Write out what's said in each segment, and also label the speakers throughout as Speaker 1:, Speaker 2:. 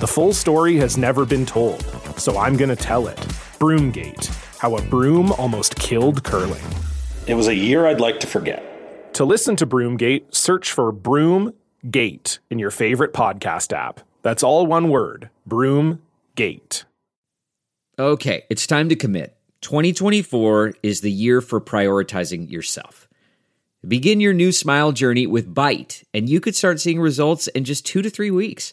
Speaker 1: The full story has never been told, so I'm going to tell it. Broomgate How a Broom Almost Killed Curling.
Speaker 2: It was a year I'd like to forget.
Speaker 1: To listen to Broomgate, search for Broomgate in your favorite podcast app. That's all one word Broomgate.
Speaker 3: Okay, it's time to commit. 2024 is the year for prioritizing yourself. Begin your new smile journey with Byte, and you could start seeing results in just two to three weeks.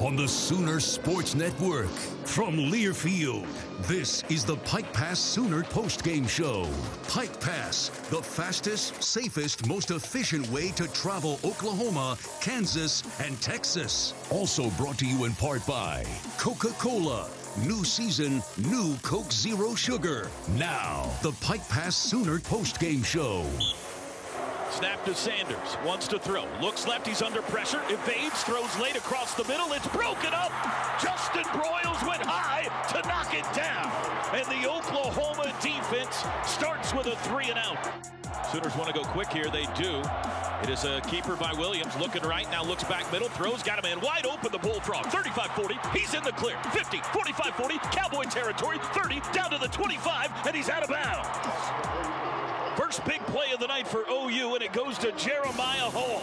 Speaker 4: on the Sooner Sports Network. From Learfield, this is the Pike Pass Sooner postgame show. Pike Pass, the fastest, safest, most efficient way to travel Oklahoma, Kansas, and Texas. Also brought to you in part by Coca Cola. New season, new Coke Zero Sugar. Now, the Pike Pass Sooner postgame show.
Speaker 5: Snap to Sanders. Wants to throw. Looks left. He's under pressure. Evades. Throws late across the middle. It's broken up. Justin Broiles went high to knock it down. And the Oklahoma defense starts with a three and out. Sooners want to go quick here. They do. It is a keeper by Williams. Looking right now. Looks back middle. Throws. Got him in wide open. The Bullfrog. 35-40. He's in the clear. 50. 45-40. Cowboy territory. 30. Down to the 25. And he's out of bounds. First big play of the night for OU, and it goes to Jeremiah Hall.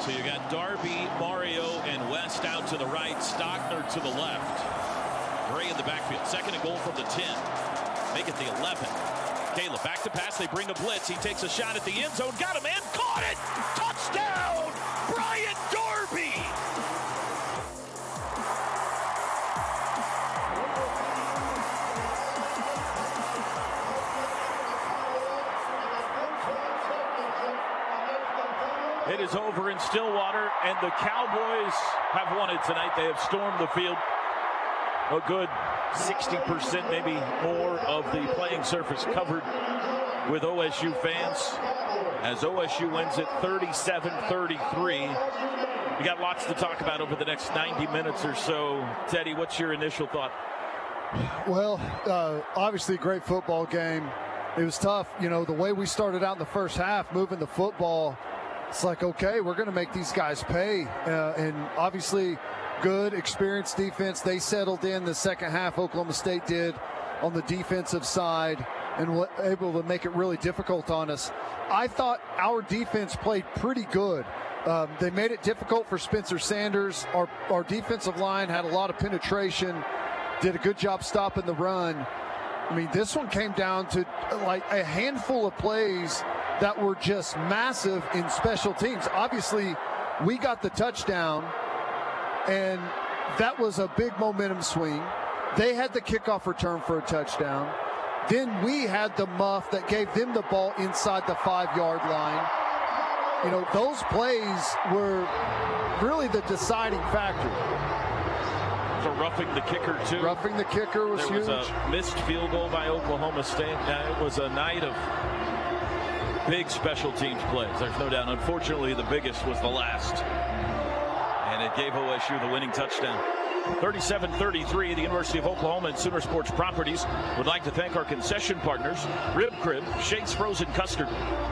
Speaker 5: So you got Darby, Mario, and West out to the right, Stogner to the left. Gray in the backfield. Second and goal from the 10. Make it the 11. Caleb back to pass. They bring a blitz. He takes a shot at the end zone. Got him in. Caught it. Touchdown. Brian Darby. It is over in Stillwater, and the Cowboys have won it tonight. They have stormed the field. A good 60%, maybe more, of the playing surface covered with OSU fans as OSU wins it 37 33. We got lots to talk about over the next 90 minutes or so. Teddy, what's your initial thought?
Speaker 6: Well, uh, obviously, a great football game. It was tough. You know, the way we started out in the first half, moving the football it's like, okay, we're going to make these guys pay. Uh, and obviously, good, experienced defense. They settled in the second half, Oklahoma State did on the defensive side. and were able to make it really difficult on us. I thought our defense played pretty good. Um, they made it difficult for Spencer Sanders. Our, our defensive line had a lot of penetration, did a good job stopping the run. I mean, this one came down to like a handful of plays that were just massive in special teams. Obviously, we got the touchdown, and that was a big momentum swing. They had the kickoff return for a touchdown. Then we had the muff that gave them the ball inside the five yard line. You know, those plays were really the deciding factor.
Speaker 5: So roughing the kicker too.
Speaker 6: Roughing the kicker was
Speaker 5: there
Speaker 6: huge.
Speaker 5: was a missed field goal by Oklahoma State. Uh, it was a night of big special teams plays. There's no doubt. Unfortunately, the biggest was the last, and it gave OSU the winning touchdown. 37-33, the University of Oklahoma and Sooner Sports Properties would like to thank our concession partners, Rib Crib, Shakes Frozen Custard,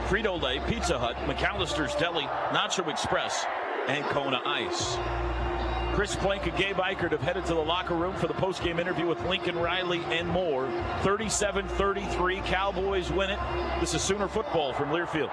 Speaker 5: Frito-Lay, Pizza Hut, McAlister's Deli, Nacho Express, and Kona Ice. Chris Plank and Gabe Ikard have headed to the locker room for the post-game interview with Lincoln Riley and more. 37-33, Cowboys win it. This is Sooner football from Learfield.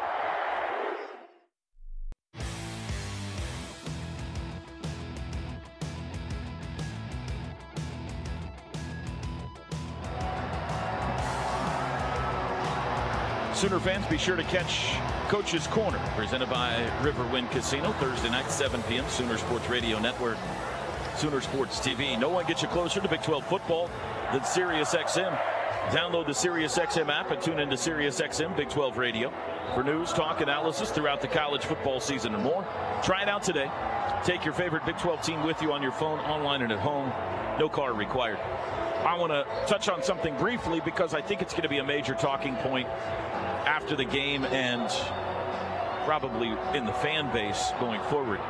Speaker 5: Sooner fans, be sure to catch Coach's Corner, presented by Riverwind Casino, Thursday night, 7 p.m. Sooner Sports Radio Network, Sooner Sports TV. No one gets you closer to Big 12 football than SiriusXM. Download the SiriusXM app and tune into SiriusXM Big 12 Radio for news, talk, analysis throughout the college football season and more. Try it out today. Take your favorite Big 12 team with you on your phone, online, and at home. No car required. I want to touch on something briefly because I think it's going to be a major talking point after the game and probably in the fan base going forward.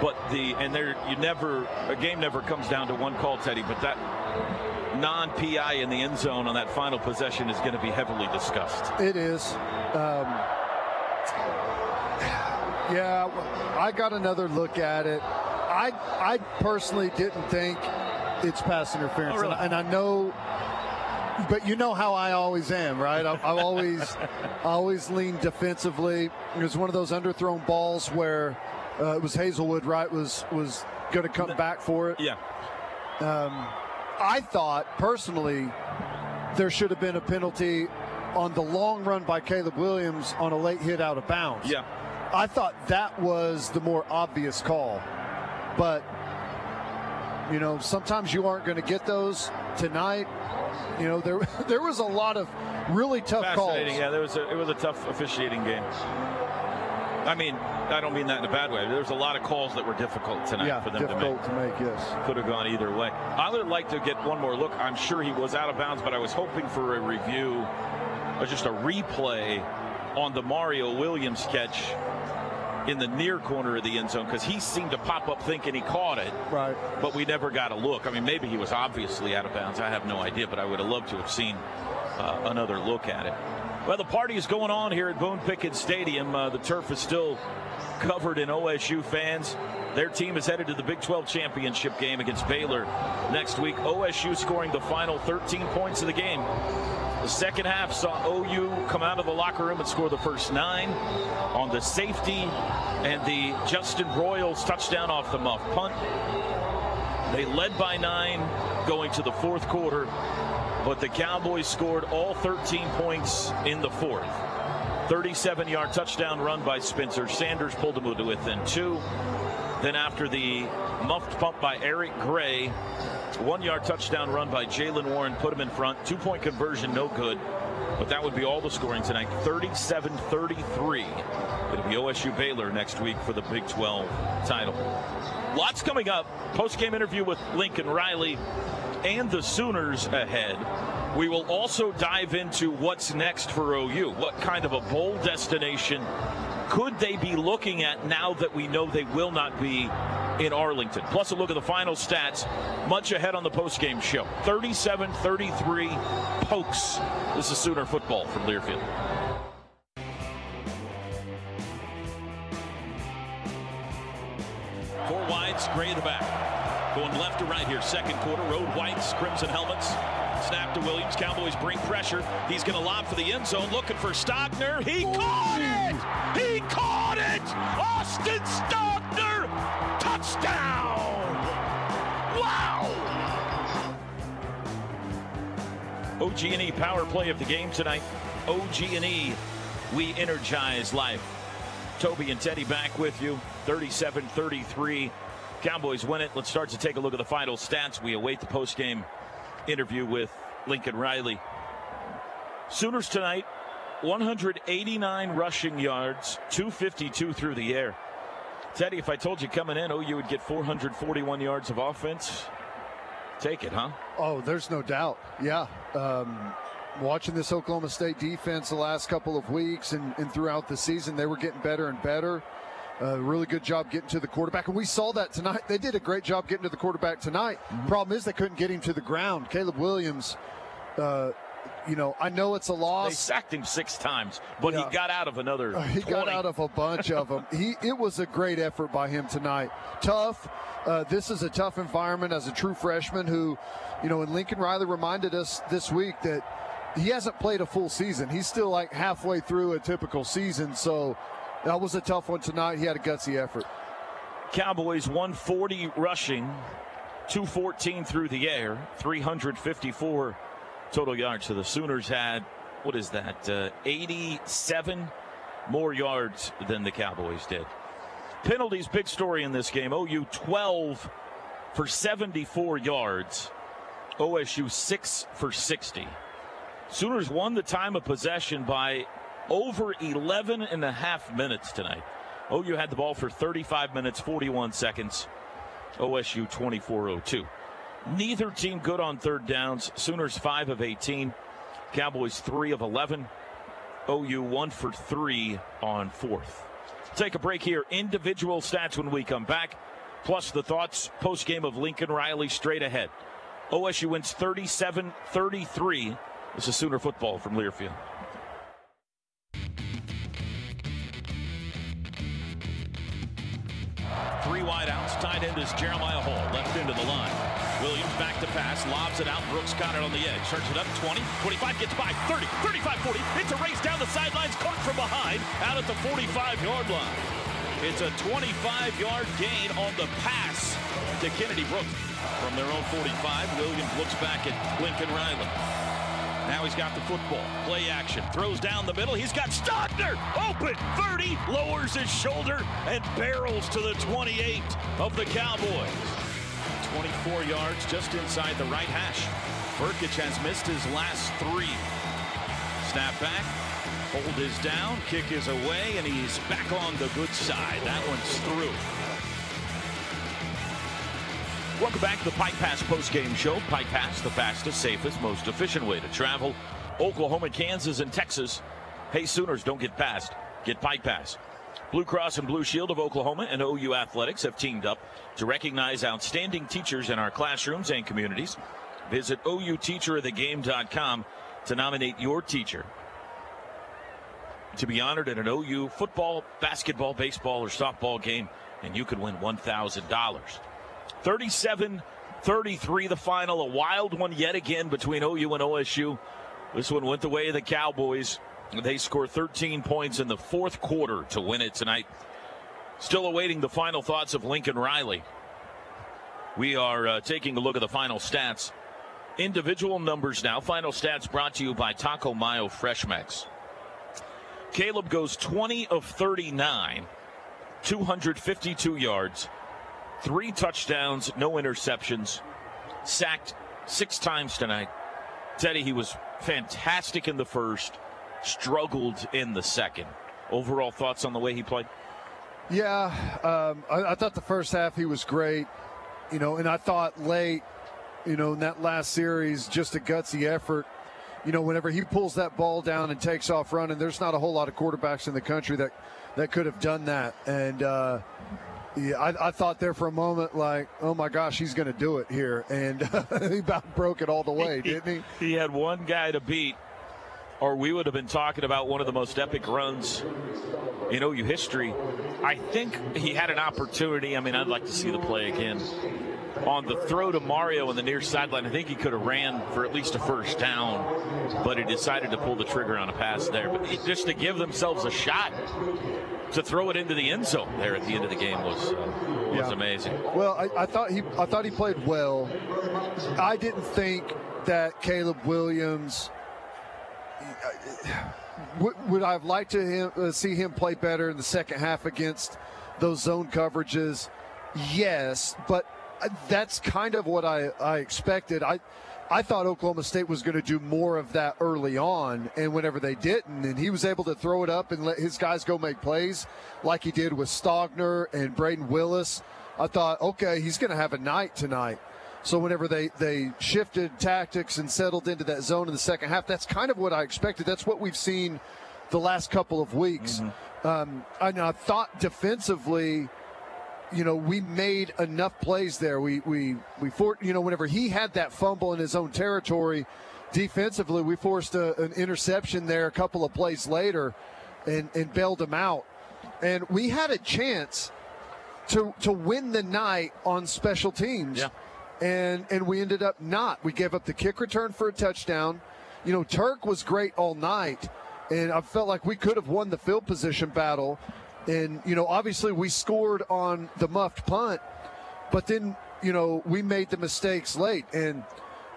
Speaker 5: But the and there you never a game never comes down to one call, Teddy. But that non-PI in the end zone on that final possession is going to be heavily discussed.
Speaker 6: It is. Um, yeah, I got another look at it. I I personally didn't think it's pass interference,
Speaker 5: oh, really?
Speaker 6: and, and I know but you know how I always am, right? I, I always, always lean defensively. It was one of those underthrown balls where uh, it was Haselwood, right? Was was going to come back for it.
Speaker 5: Yeah.
Speaker 6: Um, I thought personally there should have been a penalty on the long run by Caleb Williams on a late hit out of bounds.
Speaker 5: Yeah.
Speaker 6: I thought that was the more obvious call, but you know sometimes you aren't going to get those tonight. You know, there there was a lot of really tough calls.
Speaker 5: Yeah, there was a, it was a tough officiating game. I mean, I don't mean that in a bad way. There was a lot of calls that were difficult tonight
Speaker 6: yeah,
Speaker 5: for them
Speaker 6: difficult
Speaker 5: to make.
Speaker 6: to make. Yes,
Speaker 5: could have gone either way. I would like to get one more look. I'm sure he was out of bounds, but I was hoping for a review, or just a replay on the Mario Williams catch in the near corner of the end zone because he seemed to pop up thinking he caught it.
Speaker 6: Right.
Speaker 5: But we never got a look. I mean, maybe he was obviously out of bounds. I have no idea, but I would have loved to have seen uh, another look at it. Well, the party is going on here at Boone Pickens Stadium. Uh, the turf is still covered in OSU fans. Their team is headed to the Big 12 championship game against Baylor next week. OSU scoring the final 13 points of the game. The second half saw OU come out of the locker room and score the first nine on the safety and the Justin Broiles touchdown off the muff punt. They led by nine going to the fourth quarter, but the Cowboys scored all 13 points in the fourth. 37 yard touchdown run by Spencer Sanders pulled them to within two. Then, after the muffed punt by Eric Gray, one yard touchdown run by Jaylen Warren put him in front. Two point conversion, no good. But that would be all the scoring tonight 37 33. It'll be OSU Baylor next week for the Big 12 title. Lots coming up. Post game interview with Lincoln Riley and the Sooners ahead. We will also dive into what's next for OU. What kind of a bowl destination could they be looking at now that we know they will not be in Arlington? Plus, a look at the final stats. Much ahead on the postgame show 37 33 Pokes. This is Sooner football from Learfield. Four wides, Gray in the back. Going left to right here, second quarter. Road whites, crimson helmets. Snap to Williams. Cowboys bring pressure. He's going to lob for the end zone, looking for Stogner. He oh, caught it! He caught it! Austin Stogner! Touchdown! Wow! OG&E power play of the game tonight. OG&E, we energize life. Toby and Teddy back with you. 37-33. Cowboys win it. Let's start to take a look at the final stats. We await the post-game interview with Lincoln Riley. Sooners tonight, 189 rushing yards, 252 through the air. Teddy, if I told you coming in, oh, you would get 441 yards of offense. Take it, huh?
Speaker 6: Oh, there's no doubt. Yeah. Um, watching this Oklahoma State defense the last couple of weeks and, and throughout the season, they were getting better and better. Uh, really good job getting to the quarterback, and we saw that tonight. They did a great job getting to the quarterback tonight. Mm-hmm. Problem is they couldn't get him to the ground. Caleb Williams, uh, you know, I know it's a loss.
Speaker 5: They sacked him six times, but yeah. he got out of another. Uh,
Speaker 6: he
Speaker 5: 20.
Speaker 6: got out of a bunch of them. He it was a great effort by him tonight. Tough. Uh, this is a tough environment as a true freshman who, you know, and Lincoln Riley reminded us this week that he hasn't played a full season. He's still like halfway through a typical season. So that was a tough one tonight. He had a gutsy effort.
Speaker 5: Cowboys 140 rushing, 214 through the air, 354 total yards. So the Sooners had, what is that, uh, 87 more yards than the Cowboys did. Penalties, big story in this game. OU 12 for 74 yards, OSU 6 for 60. Sooners won the time of possession by over 11 and a half minutes tonight. OU had the ball for 35 minutes, 41 seconds. OSU 2402. Neither team good on third downs. Sooners 5 of 18. Cowboys 3 of 11. OU 1 for 3 on fourth. Take a break here. Individual stats when we come back, plus the thoughts post game of Lincoln Riley straight ahead. OSU wins 37 33. This is Sooner football from Learfield. Tight end is Jeremiah Hall. Left into the line. Williams back to pass. Lobs it out. Brooks got it on the edge. Turns it up 20, 25, gets by 30, 35, 40. It's a race down the sidelines. Caught from behind. Out at the 45 yard line. It's a 25 yard gain on the pass to Kennedy Brooks. From their own 45, Williams looks back at Lincoln Riley. Now he's got the football. Play action. Throws down the middle. He's got Stogner open. 30. Lowers his shoulder and barrels to the 28 of the Cowboys. 24 yards just inside the right hash. Brkic has missed his last three. Snap back. Hold is down. Kick is away. And he's back on the good side. That one's through. Welcome back to the Pike Pass post-game show. Pike Pass, the fastest, safest, most efficient way to travel. Oklahoma, Kansas, and Texas. Hey, Sooners, don't get past. Get Pike Pass. Blue Cross and Blue Shield of Oklahoma and OU Athletics have teamed up to recognize outstanding teachers in our classrooms and communities. Visit OUTeacherOfTheGame.com to nominate your teacher to be honored at an OU football, basketball, baseball, or softball game, and you could win $1,000. 37 33 the final. A wild one yet again between OU and OSU. This one went the way of the Cowboys. They score 13 points in the fourth quarter to win it tonight. Still awaiting the final thoughts of Lincoln Riley. We are uh, taking a look at the final stats. Individual numbers now. Final stats brought to you by Taco Mayo Fresh Mix. Caleb goes 20 of 39, 252 yards, Three touchdowns, no interceptions, sacked six times tonight. Teddy, he was fantastic in the first, struggled in the second. Overall thoughts on the way he played?
Speaker 6: Yeah, um, I, I, thought the first half he was great, you know, and I thought late, you know, in that last series, just a gutsy effort. You know, whenever he pulls that ball down and takes off running, there's not a whole lot of quarterbacks in the country that that could have done that. And uh, yeah, I, I, thought there for a moment, like, oh my gosh, he's going to do it here, and he about broke it all the way, didn't
Speaker 5: he? He had one guy to beat, or we would have been talking about one of the most epic runs in OU history. I think he had an opportunity. I mean, I'd like to see the play again on the throw to Mario on the near sideline. I think he could have ran for at least a first down, but he decided to pull the trigger on a pass there. But just to give themselves a shot to throw it into the end zone there at the end of the game was uh, was yeah. amazing.
Speaker 6: Well, I, I thought he I thought he played well. I didn't think that Caleb Williams would, I have liked to him, uh, see him play better in the second half against those zone coverages? Yes, but uh, that's kind of what I, I expected. I I thought Oklahoma State was going to do more of that early on, and whenever they didn't, and he was able to throw it up and let his guys go make plays like he did with Stogner and Brayden Willis. I thought, okay, he's going to have a night tonight. So whenever they they shifted tactics and settled into that zone in the second half, that's kind of what I expected. That's what we've seen the last couple of weeks. Mm-hmm. Um, and I thought defensively, you know, we made enough plays there. We we we for, you know whenever he had that fumble in his own territory, defensively we forced a, an interception there a couple of plays later, and and bailed him out. And we had a chance to to win the night on special teams.
Speaker 5: Yeah
Speaker 6: and and we ended up not. We gave up the kick return for a touchdown. You know, Turk was great all night, and I felt like we could have won the field position battle. And you know, obviously we scored on the muffed punt, but then you know we made the mistakes late, and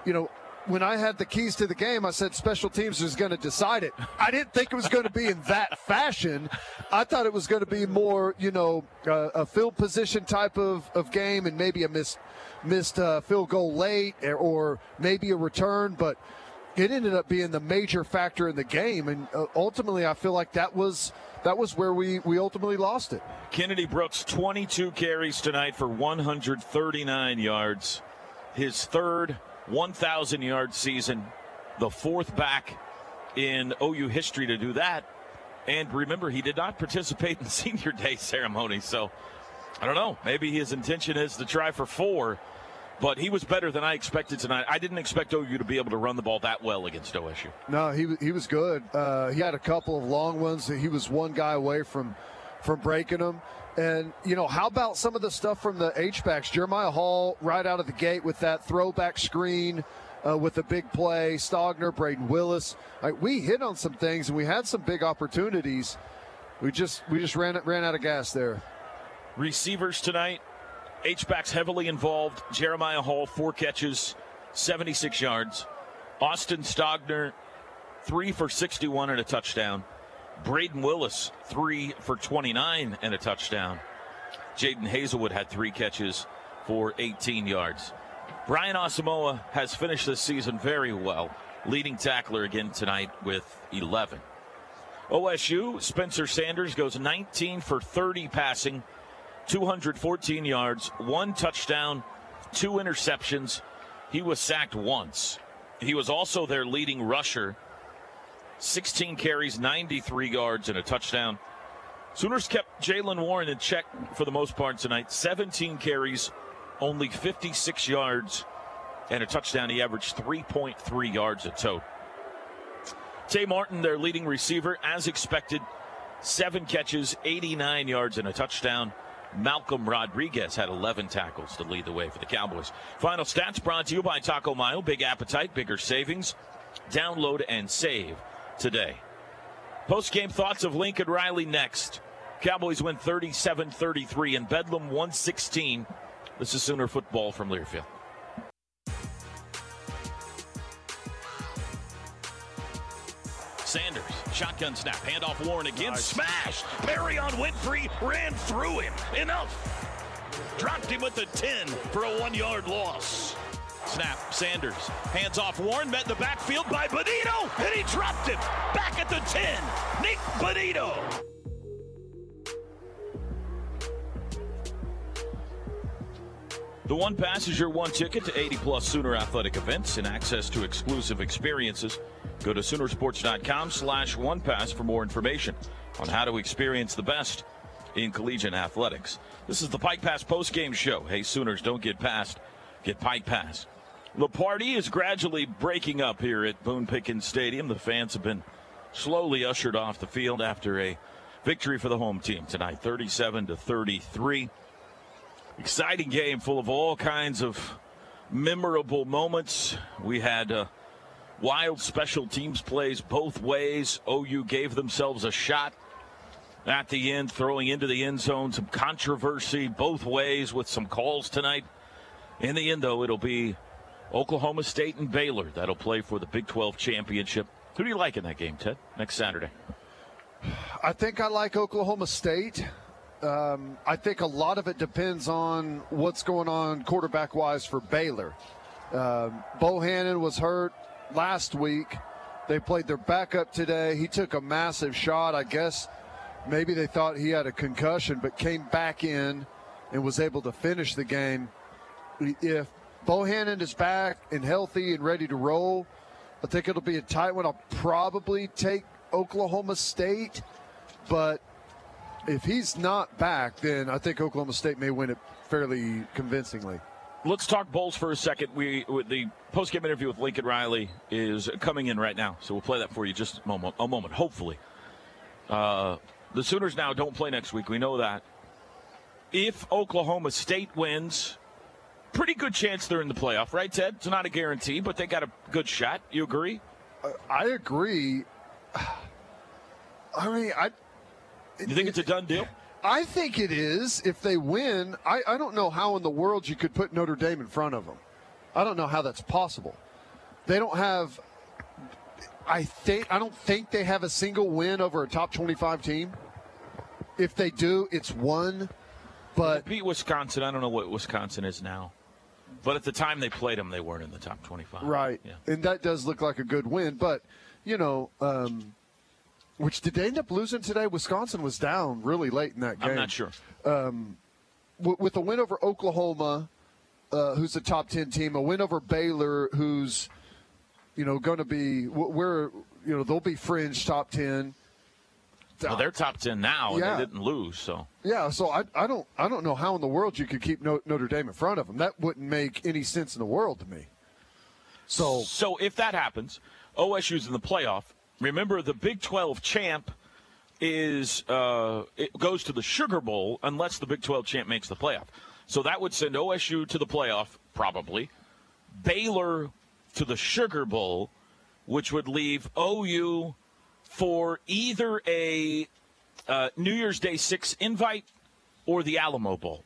Speaker 6: you know when I had the keys to the game, I said special teams was going to decide it. I didn't think it was going to be in that fashion. I thought it was going to be more, you know, uh, a field position type of, of game and maybe a missed missed a field goal late or maybe a return, but it ended up being the major factor in the game. And uh, ultimately, I feel like that was that was where we, we ultimately lost it.
Speaker 5: Kennedy Brooks, 22 carries tonight for 139 yards. His third 1,000 yard season, the fourth back in OU history to do that. And remember, he did not participate in senior day ceremony. So I don't know. Maybe his intention is to try for four but he was better than I expected tonight. I didn't expect OU to be able to run the ball that well against OSU.
Speaker 6: No, he he was good. Uh, he had a couple of long ones. He was one guy away from from breaking them. And you know, how about some of the stuff from the H backs? Jeremiah Hall right out of the gate with that throwback screen. Uh, with a big play, Stogner, Brayden Willis. Right, we hit on some things and we had some big opportunities. We just we just ran ran out of gas there.
Speaker 5: Receivers tonight, H-backs heavily involved. Jeremiah Hall, four catches, 76 yards. Austin Stogner, three for 61 and a touchdown. Brayden Willis, three for 29 and a touchdown. Jadon Haselwood had three catches for 18 yards. Brian Asamoah has finished this season very well, leading tackler again tonight with 11. OSU, Spencer Sanders goes 19 for 30 passing, 214 yards, one touchdown, two interceptions. He was sacked once. He was also their leading rusher. 16 carries, 93 yards, and a touchdown. Sooners kept Jaylen Warren in check for the most part tonight. 17 carries, only 56 yards, and a touchdown. He averaged 3.3 yards a tote. Tay Martin, their leading receiver, as expected, seven catches, 89 yards, and a touchdown. Malcolm Rodriguez had 11 tackles to lead the way for the Cowboys. Final stats brought to you by Taco Mayo. Big appetite, bigger savings. Download and save today. Post game thoughts of Lincoln Riley next. Cowboys win 37 33 and Bedlam 116. This is Sooner football from Learfield. Sanders, shotgun snap, handoff Warren again, nice. smash. Perrion Winfrey ran through him. Enough. Dropped him with the 10 for a one yard loss. Snap, Sanders, hands off Warren, met in the backfield by Bonitto, and he dropped him. Back at the 10, Nick Bonitto. The one pass is your one ticket to 80 plus Sooner athletic events and access to exclusive experiences. Go to Soonersports.com slash one pass for more information on how to experience the best in collegiate athletics. This is the Pike Pass post-game show. Hey, Sooners, don't get past. Get Pike Pass. The party is gradually breaking up here at Boone Pickens Stadium. The fans have been slowly ushered off the field after a victory for the home team tonight, 37 to 33. Exciting game full of all kinds of memorable moments. We had uh, wild special teams plays both ways. OU gave themselves a shot at the end, throwing into the end zone. Some controversy both ways with some calls tonight. In the end, though, it'll be Oklahoma State and Baylor that'll play for the Big 12 championship. Who do you like in that game, Ted, next Saturday?
Speaker 6: I think I like Oklahoma State. Um, I think a lot of it depends on what's going on quarterback wise for Baylor. Um, Bohanon was hurt last week. They played their backup today. He took a massive shot. I guess maybe they thought he had a concussion, but came back in and was able to finish the game. If Bohanon is back and healthy and ready to roll, I think it'll be a tight one. I'll probably take Oklahoma State, but if he's not back, then I think Oklahoma State may win it fairly convincingly.
Speaker 5: Let's talk bowls for a second. We the post game interview with Lincoln Riley is coming in right now, so we'll play that for you just a moment. A moment, hopefully. Uh, the Sooners now don't play next week. We know that. If Oklahoma State wins, pretty good chance they're in the playoff, right, Ted? It's not a guarantee, but they got a good shot. You agree?
Speaker 6: I agree. I mean, I
Speaker 5: you think it's a done deal?
Speaker 6: I think it is. If they win, I, I don't know how in the world you could put Notre Dame in front of them. I don't know how that's possible. They don't have. I think I don't think they have a single win over a top twenty-five team. If they do, it's one. But
Speaker 5: beat Wisconsin. I don't know what Wisconsin is now. But at the time they played them, they weren't in the top 25.
Speaker 6: Right.
Speaker 5: Yeah.
Speaker 6: And that does look like a good win. But, you know, um, which did they end up losing today? Wisconsin was down really late in that game.
Speaker 5: I'm not sure.
Speaker 6: Um, w- with a win over Oklahoma, uh, who's a top ten team, a win over Baylor, who's you know going to be where you know they'll be fringe top ten.
Speaker 5: Well, they're top ten now, and they didn't lose. So
Speaker 6: Yeah, so I, I don't I don't know how in the world you could keep No- Notre Dame in front of them. That wouldn't make any sense in the world to me. So
Speaker 5: so if that happens, OSU's in the playoff. Remember, the Big 12 champ is uh, it goes to the Sugar Bowl unless the Big 12 champ makes the playoff. So that would send OSU to the playoff, probably. Baylor to the Sugar Bowl, which would leave OU for either a uh, New Year's Day six invite or the Alamo Bowl.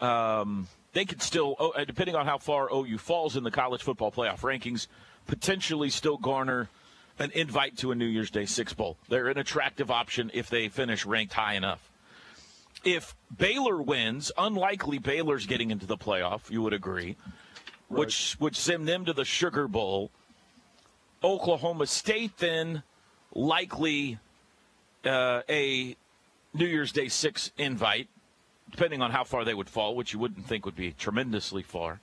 Speaker 5: Um, they could still, oh, uh, depending on how far OU falls in the college football playoff rankings, potentially still garner an invite to a New Year's Day Six Bowl. They're an attractive option if they finish ranked high enough. If Baylor wins, unlikely Baylor's getting into the playoff, you would agree, which would send them to the Sugar Bowl. Oklahoma State then likely uh, a New Year's Day Six invite, depending on how far they would fall, which you wouldn't think would be tremendously far.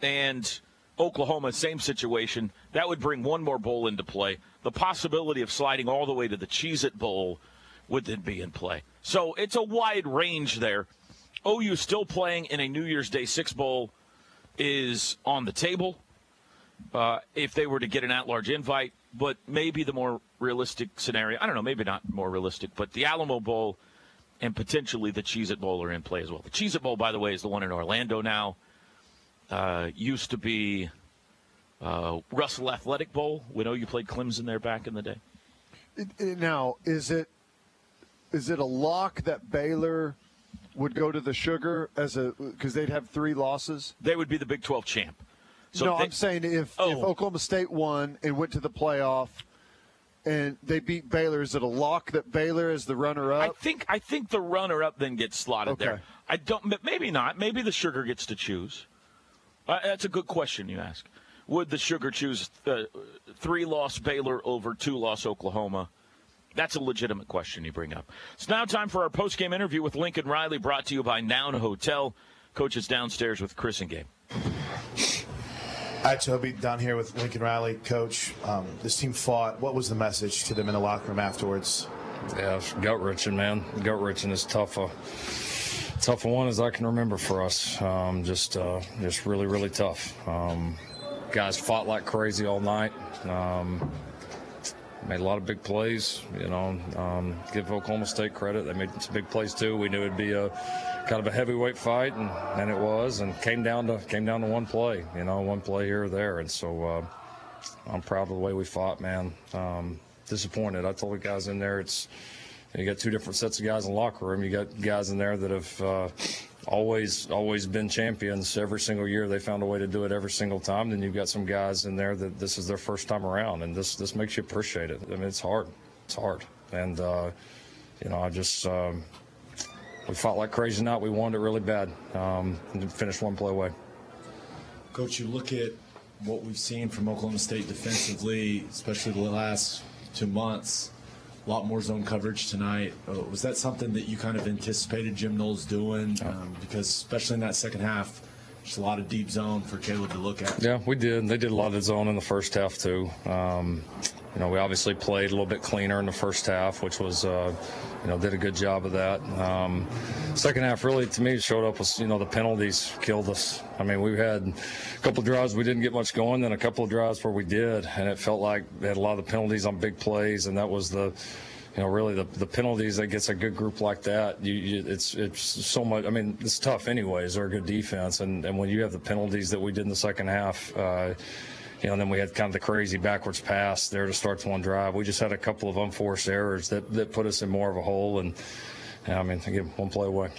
Speaker 5: And Oklahoma, same situation. That would bring one more bowl into play. The possibility of sliding all the way to the Cheez It Bowl would then be in play. So it's a wide range there. OU still playing in a New Year's Day Six Bowl is on the table uh, if they were to get an at large invite, but maybe the more realistic scenario, I don't know, maybe not more realistic, but the Alamo Bowl and potentially the Cheez It Bowl are in play as well. The Cheez It Bowl, by the way, is the one in Orlando now. Uh, used to be uh, Russell Athletic Bowl We know you played Clemson there back in the day.
Speaker 6: It- it- now is it is it a lock that Baylor would go to the Sugar as a because they'd have three losses?
Speaker 5: They would be the Big 12 champ. So
Speaker 6: no,
Speaker 5: they-
Speaker 6: I'm saying if, if
Speaker 5: Oh.
Speaker 6: Oklahoma State won and went to the playoff and they beat Baylor, is it a lock that Baylor is the runner-up?
Speaker 5: I think I think the runner up then gets slotted
Speaker 6: Okay.
Speaker 5: there. I don't. Maybe not. Maybe the Sugar gets to choose. Uh, that's a good question you ask. Would the Sugar choose uh, three loss Baylor over two loss Oklahoma? That's a legitimate question you bring up. It's now time for our post game interview with Lincoln Riley, brought to you by Noun Hotel. Coach is downstairs with Chris and Gabe.
Speaker 7: Hi, Toby. Down here with Lincoln Riley, coach. Um, this team fought. What was the message to them in the locker room afterwards?
Speaker 8: Yeah, it's gut wrenching, man. Gut wrenching is tough. Uh, tough one as I can remember for us. Um, just, uh, just really, really tough. Um, guys fought like crazy all night. Um, made a lot of big plays. You know, um, give Oklahoma State credit; they made some big plays too. We knew it'd be a kind of a heavyweight fight, and, and it was, and came down to came down to one play. You know, one play here or there, and so uh, I'm proud of the way we fought, man. Um, disappointed. I told the guys in there, it's you got two different sets of guys in the locker room. You got guys in there that have uh, always always been champions every single year. They found a way to do it every single time. Then you've got some guys in there that this is their first time around, and this this makes you appreciate it. I mean, it's hard. It's hard, and uh, you know, I just. Um, we fought like crazy tonight. We wanted it really bad. Um, and finished one play away.
Speaker 7: Coach, you look at what we've seen from Oklahoma State defensively, especially the last two months. A lot more zone coverage tonight. Uh, was that something that you kind of anticipated Jim Knowles doing? Um, because especially in that second half, just a lot of deep zone for Caleb to look at.
Speaker 8: Yeah, we did. They did a lot of zone in the first half too. Um, you know, we obviously played a little bit cleaner in the first half, which was, uh, you know, did a good job of that. Um, second half, really, to me, showed up was, you know, the penalties killed us. I mean, we had a couple drives we didn't get much going, then a couple of drives where we did, and it felt like we had a lot of penalties on big plays, and that was the, you know, really the, the penalties that gets a good group like that. You, you, it's it's so much. I mean, it's tough anyways. They're a good defense, and and when you have the penalties that we did in the second half. Uh, you know, and then we had kind of the crazy backwards pass there to start the one drive. We just had a couple of unforced errors that, that put us in more of a hole. And, yeah, I mean, again, one play away.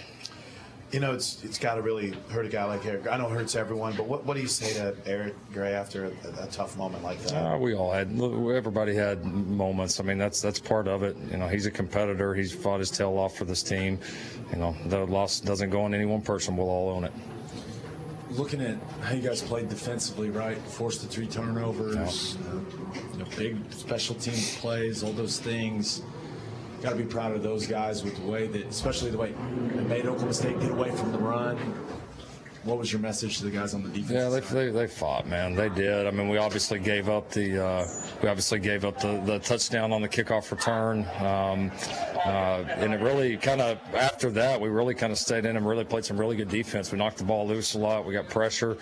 Speaker 7: You know, it's it's got to really hurt a guy like Eric. I know it hurts everyone, but what, what do you say to Eric Gray after a, a tough moment like that?
Speaker 8: Uh, we all had, everybody had moments. I mean, that's that's part of it. You know, he's a competitor. He's fought his tail off for this team. You know, the loss doesn't go on any one person. We'll all own it
Speaker 7: looking at how you guys played defensively, right? Forced the three turnovers, uh, you know, big special teams plays, all those things. Got to be proud of those guys with the way that, especially the way they made Oklahoma State get away from the run. What was your message to the guys on the defense?
Speaker 8: Yeah, they, they, they, fought, man. They did. I mean, we obviously gave up the uh, we obviously gave up the, the touchdown on the kickoff return, um, uh, and it really kind of after that we really kind of stayed in and really played some really good defense. We knocked the ball loose a lot. We got pressure.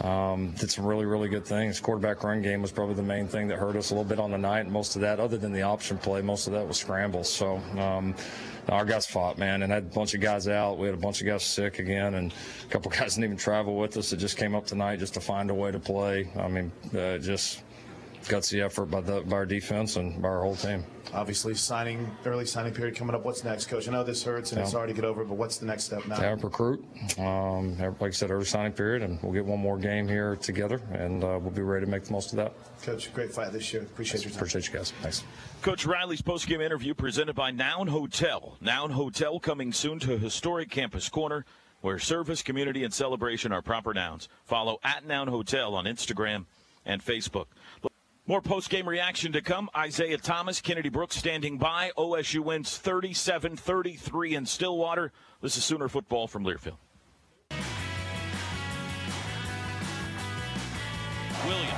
Speaker 8: Um, did some really really good things. Quarterback run game was probably the main thing that hurt us a little bit on the night. Most of that, other than the option play, most of that was scrambles. So. Um, our guys fought, man, and had a bunch of guys out. We had a bunch of guys sick again, and a couple guys didn't even travel with us. That just came up tonight just to find a way to play. I mean, uh, just gutsy effort by the by our defense and by our whole team.
Speaker 7: Obviously, signing early signing period coming up. What's next, Coach? I know this hurts and yeah. it's hard to get over, but what's the next step now?
Speaker 8: Yeah, recruit. Um, like I said, early signing period, and we'll get one more game here together, and uh, we'll be ready to make the most of that.
Speaker 7: Coach, great fight this year. Appreciate your time.
Speaker 8: Appreciate you guys. Thanks.
Speaker 5: Coach Riley's postgame interview presented by Noun Hotel. Noun Hotel coming soon to historic Campus Corner, where service, community, and celebration are proper nouns. Follow at Noun Hotel on Instagram and Facebook. More post-game reaction to come. Isaiah Thomas, Kennedy Brooks standing by. OSU wins 37-33 in Stillwater. This is Sooner football from Learfield. Williams,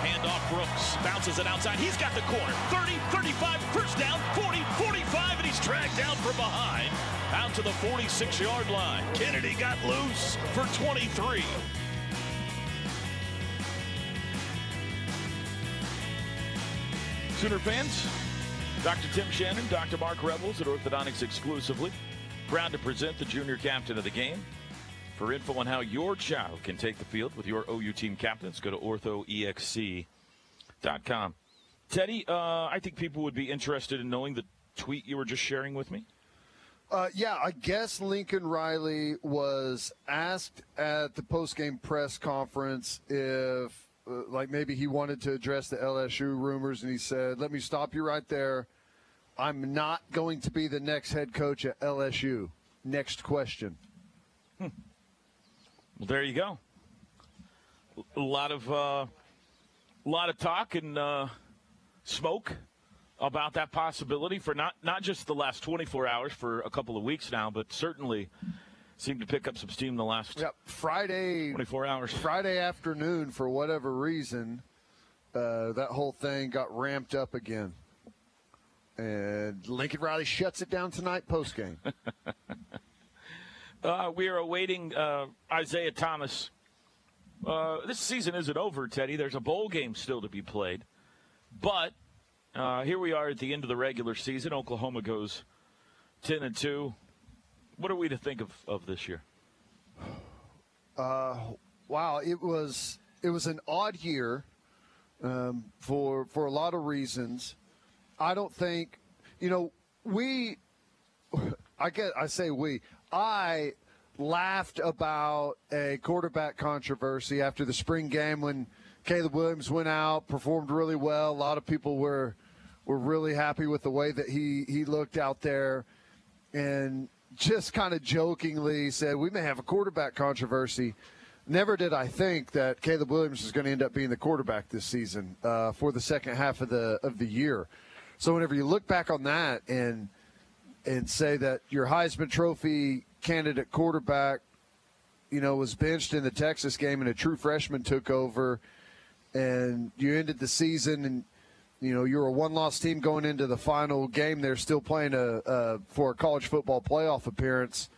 Speaker 5: handoff Brooks, bounces it outside. He's got the corner. 30, 35, first down, 40, 45, and he's dragged down from behind out to the 46-yard line. Kennedy got loose for 23. Sooner fans, Dr. Tim Shannon, Dr. Mark Rebels at Orthodontics exclusively. Proud to present the junior captain of the game. For info on how your child can take the field with your OU team captains, go to orthoexc.com. Teddy, uh, I think people would be interested in knowing the tweet you were just sharing with me.
Speaker 6: Uh, yeah, I guess Lincoln Riley was asked at the post-game press conference if uh, like maybe he wanted to address the LSU rumors, and he said, "Let me stop you right there. I'm not going to be the next head coach at LSU." Next question.
Speaker 5: Hmm. Well, there you go. A lot of uh, a lot of talk and uh, smoke about that possibility for not not just the last 24 hours, for a couple of weeks now, but certainly seemed to pick up some steam the last
Speaker 6: yep. Friday
Speaker 5: 24 hours.
Speaker 6: Friday afternoon, for whatever reason, uh, that whole thing got ramped up again. And Lincoln Riley shuts it down tonight post game.
Speaker 5: uh, we are awaiting uh, Isaiah Thomas. Uh, this season isn't over, Teddy. There's a bowl game still to be played. But Uh, here we are at the end of the regular season. Oklahoma goes ten and two. What are we to think of, of this year?
Speaker 6: Uh, wow, it was it was an odd year um, for for a lot of reasons. I don't think you know we. I get. I say we. I laughed about a quarterback controversy after the spring game when Caleb Williams went out, performed really well. A lot of people were were really happy with the way that he he looked out there, and just kind of jokingly said we may have a quarterback controversy. Never did I think that Caleb Williams is going to end up being the quarterback this season uh, for the second half of the of the year. So whenever you look back on that and and say that your Heisman Trophy candidate quarterback, you know, was benched in the Texas game and a true freshman took over, and you ended the season and you know you're a one-loss team going into the final game. They're still playing a, a for a college football playoff appearance.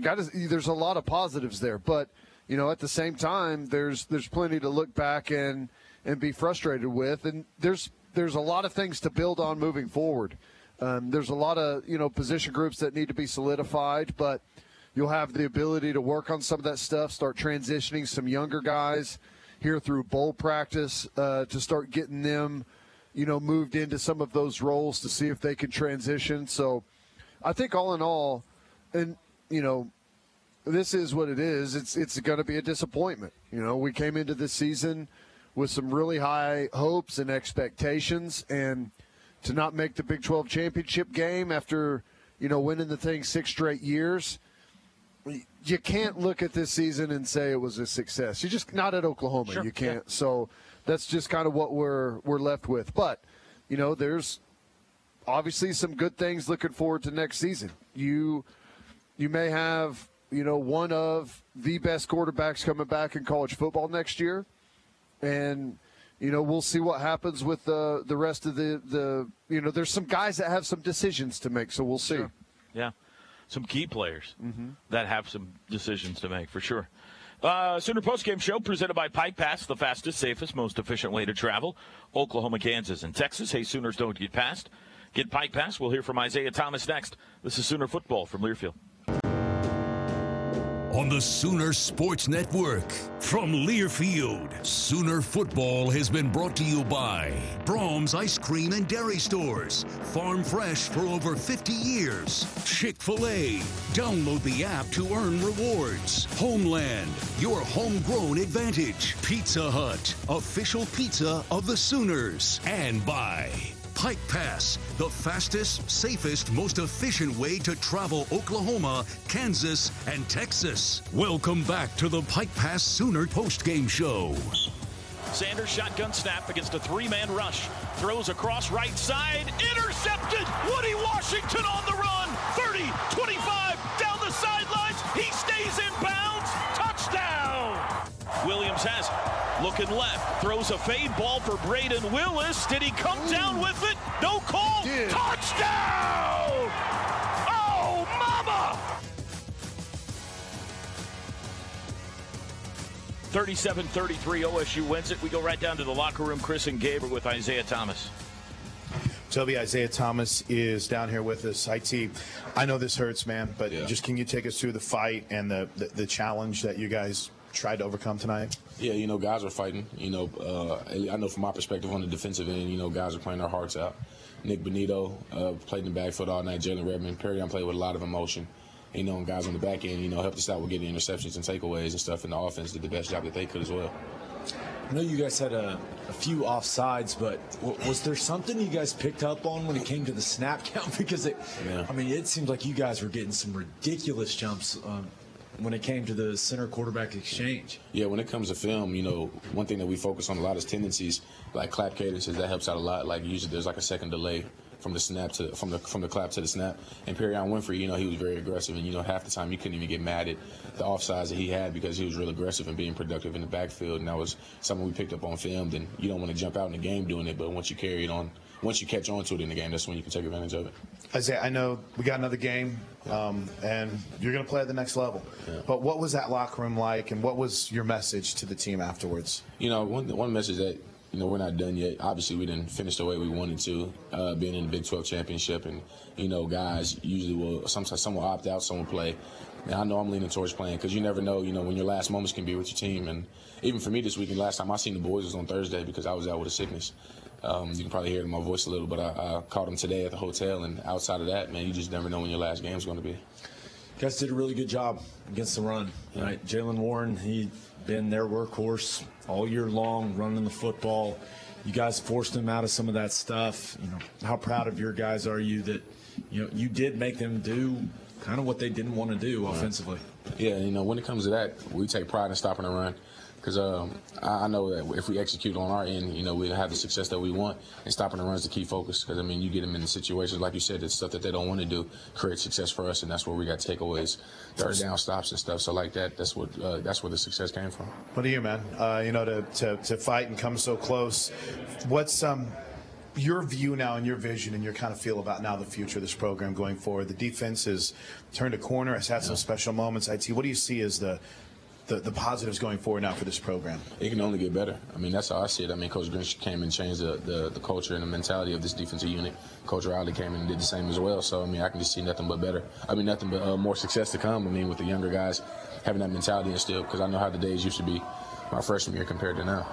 Speaker 6: Got to, there's a lot of positives there, but you know at the same time there's there's plenty to look back and and be frustrated with, and there's there's a lot of things to build on moving forward. Um, there's a lot of you know position groups that need to be solidified, but you'll have the ability to work on some of that stuff. Start transitioning some younger guys here through bowl practice uh, to start getting them, you know, moved into some of those roles to see if they can transition. So, I think all in all, and you know, this is what it is. It's it's going to be a disappointment. You know, we came into this season with some really high hopes and expectations, and to not make the Big 12 championship game after you know winning the thing six straight years you can't look at this season and say it was a success. You're just not at Oklahoma. Sure, you can't. Yeah. So that's just kind of what we're we're left with. But you know, there's obviously some good things looking forward to next season. You you may have you know one of the best quarterbacks coming back in college football next year, and you know we'll see what happens with the the rest of the the you know there's some guys that have some decisions to make, so we'll see.
Speaker 5: Sure. Yeah some key players mm-hmm. that have some decisions to make for sure. Uh, Sooner postgame show presented by Pike Pass, the fastest, safest, most efficient way to travel. Oklahoma, Kansas, and Texas. Hey, Sooners don't get past. Get Pike Pass. We'll hear from Isaiah Thomas next. This is Sooner football from Learfield
Speaker 4: on the Sooner Sports Network. From Learfield, Sooner football has been brought to you by Braum's Ice Cream and Dairy Stores, farm fresh for over 50 years. Chick fil A, download the app to earn rewards. Homeland, your homegrown advantage. Pizza Hut, official pizza of the Sooners. And by Pike Pass, the fastest, safest, most efficient way to travel Oklahoma, Kansas, and Texas. Welcome back to the Pike Pass Sooner postgame show.
Speaker 5: Sanders shotgun snap against a three-man rush. Throws across right side. Intercepted. Woody Washington on the run. 30, 25, down the sidelines. He stays in bounds. Touchdown. Williams has Looking left, throws a fade ball for Brayden Willis. Did he come Ooh. down with it? No call. Touchdown! Oh, mama! 37-33, OSU wins it. We go right down to the locker room. Chris and Gabe are with Isaiah Thomas.
Speaker 9: Toby Isaiah Thomas is down here with us. IT, I know this hurts, man, but yeah. just can you take us through the fight and the, the, the challenge that you guys tried to overcome tonight?
Speaker 10: Yeah, you know, guys are fighting. You know, uh, I know from my perspective on the defensive end, you know, guys are playing their hearts out. Nik Bonitto uh, played in the backfield all night. Jalen Redmond, Perrion played with a lot of emotion. You know, and guys on the back end, you know, helped us out with getting interceptions and takeaways and stuff. And the offense did the best job that they could as well.
Speaker 7: I know you guys had a, a few offsides, but w- was there something you guys picked up on when it came to the snap count? Because it, yeah. I mean, it seemed like you guys were getting some ridiculous jumps um, when it came to the center quarterback exchange?
Speaker 10: Yeah, when it comes to film, you know, one thing that we focus on a lot is tendencies, like clap cadences. That helps out a lot. Like usually there's like a second delay from the snap to from the from the clap to the snap. And Perrion Winfrey, you know, he was very aggressive, and you know, half the time you couldn't even get mad at the offsides that he had because he was real aggressive and being productive in the backfield. And that was something we picked up on film. And you don't want to jump out in the game doing it, but once you carry it on once you catch on to it in the game, that's when you can take advantage of it.
Speaker 9: Isaiah, I know we got another game, um, and you're going to play at the next level. Yeah. But what was that locker room like, and what was your message to the team afterwards?
Speaker 10: You know, one one message that you know, we're not done yet. Obviously, we didn't finish the way we wanted to, uh, being in the Big 12 championship. And, you know, guys usually will, sometimes some will opt out, some will play. And I know I'm leaning towards playing because you never know, you know, when your last moments can be with your team. And even for me this weekend, last time I seen the boys was on Thursday because I was out with a sickness. Um, you can probably hear it in my voice a little, but I, I caught them today at the hotel. And outside of that, man, you just never know when your last game's going to be.
Speaker 7: Guys did a really good job against the run. Right, Jaylen Warren, he been their workhorse all year long, running the football. You guys forced him out of some of that stuff. You know, how proud of your guys are you that you know you did make them do kind of what they didn't want to do offensively?
Speaker 10: Yeah, you know, when it comes to that, we take pride in stopping the run because um, I, know that if we execute on our end, you know, we'll have the success that we want. And stopping the run is the key focus because I mean, you get them in the situations like you said, it's stuff that they don't want to do, create success for us, and that's where we got takeaways, third down stops and stuff. So like that, that's what uh, that's where the success came from.
Speaker 9: What do you, man? Uh, you know, to, to to fight and come so close. What's um your view now and your vision and your kind of feel about now the future of this program going forward? The defense has turned a corner, has had some special moments. It. What do you see as the the, the positives going forward now for this program?
Speaker 10: It can only get better. I mean, that's how I see it. I mean, Coach Grinch came and changed the, the, the culture and the mentality of this defensive unit. Coach Riley came and did the same as well. So, I mean, I can just see nothing but better. I mean, nothing but uh, more success to come. I mean, with the younger guys having that mentality instilled, because I know how the days used to be my freshman year compared to now.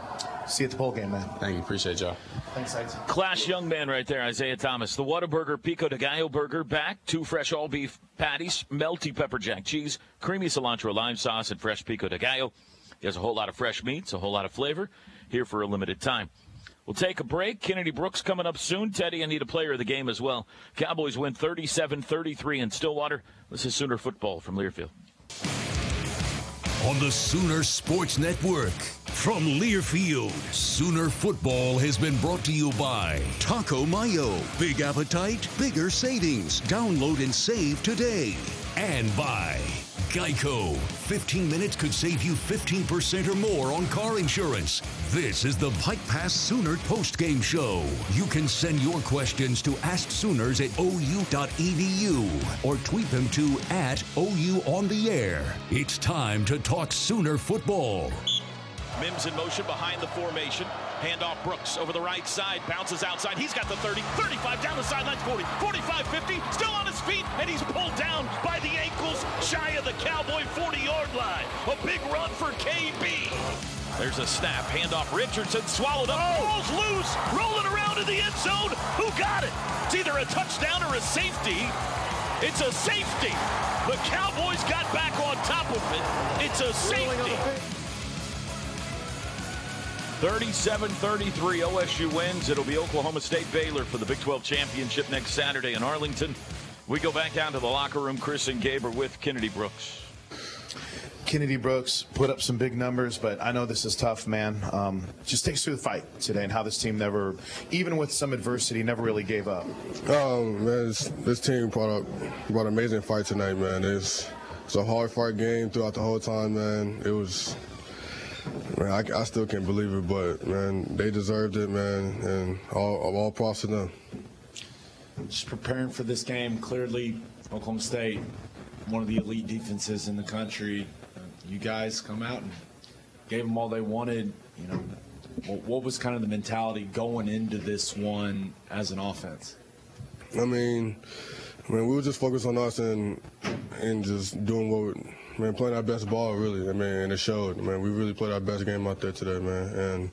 Speaker 9: See you at the bowl game, man.
Speaker 10: Thank you. Appreciate y'all.
Speaker 9: Thanks, Isaac.
Speaker 5: Class young man right there, Isaiah Thomas. The Whataburger Pico de Gallo burger back. Two fresh all beef patties, melty pepper jack cheese, creamy cilantro lime sauce, and fresh pico de gallo. There's a whole lot of fresh meats, a whole lot of flavor here for a limited time. We'll take a break. Kennedy Brooks coming up soon. Teddy, I need a player of the game as well. Cowboys win 37 33 in Stillwater. This is Sooner football from Learfield.
Speaker 4: On the Sooner Sports Network. From Learfield, Sooner Football has been brought to you by Taco Mayo. Big appetite, bigger savings. Download and save today. And by Geico. 15 minutes could save you 15% or more on car insurance. This is the Pike Pass Sooner post-game show. You can send your questions to Ask Sooners at ou.edu or tweet them to at OU on the air. It's time to talk Sooner football.
Speaker 5: Mims in motion behind the formation. Handoff Brooks over the right side, bounces outside. He's got the 30, 35 down the sideline, 40, 45, 50, still on his feet, and he's pulled down by the ankles, shy of the Cowboy 40 yard line. A big run for KB. There's a snap, handoff Richardson, swallowed up, oh. rolls loose, rolling around in the end zone. Who got it? It's either a touchdown or a safety. It's a safety. The Cowboys got back on top of it. It's a safety. 37 33, OSU wins. It'll be Oklahoma State Baylor for the Big 12 championship next Saturday in Arlington. We go back down to the locker room. Chris and Gabe are with Kennedy Brooks.
Speaker 9: Kennedy Brooks put up some big numbers, but I know this is tough, man. Um, just take us through the fight today and how this team never, even with some adversity, never really gave up.
Speaker 11: Um, man, this, this team brought up brought an amazing fight tonight, man. It's it's a hard fight game throughout the whole time, man. It was Man, I, I, still can't believe it, but man, they deserved it, man, and all all props to them.
Speaker 7: Just preparing for this game. Clearly, Oklahoma State, one of the elite defenses in the country. You guys come out and gave them all they wanted. You know, what, what was kind of the mentality going into this one as an offense?
Speaker 11: I mean, I mean, we were just focused on us and and just doing what man, playing our best ball, really. I mean, and it showed. Man, we really played our best game out there today, man. And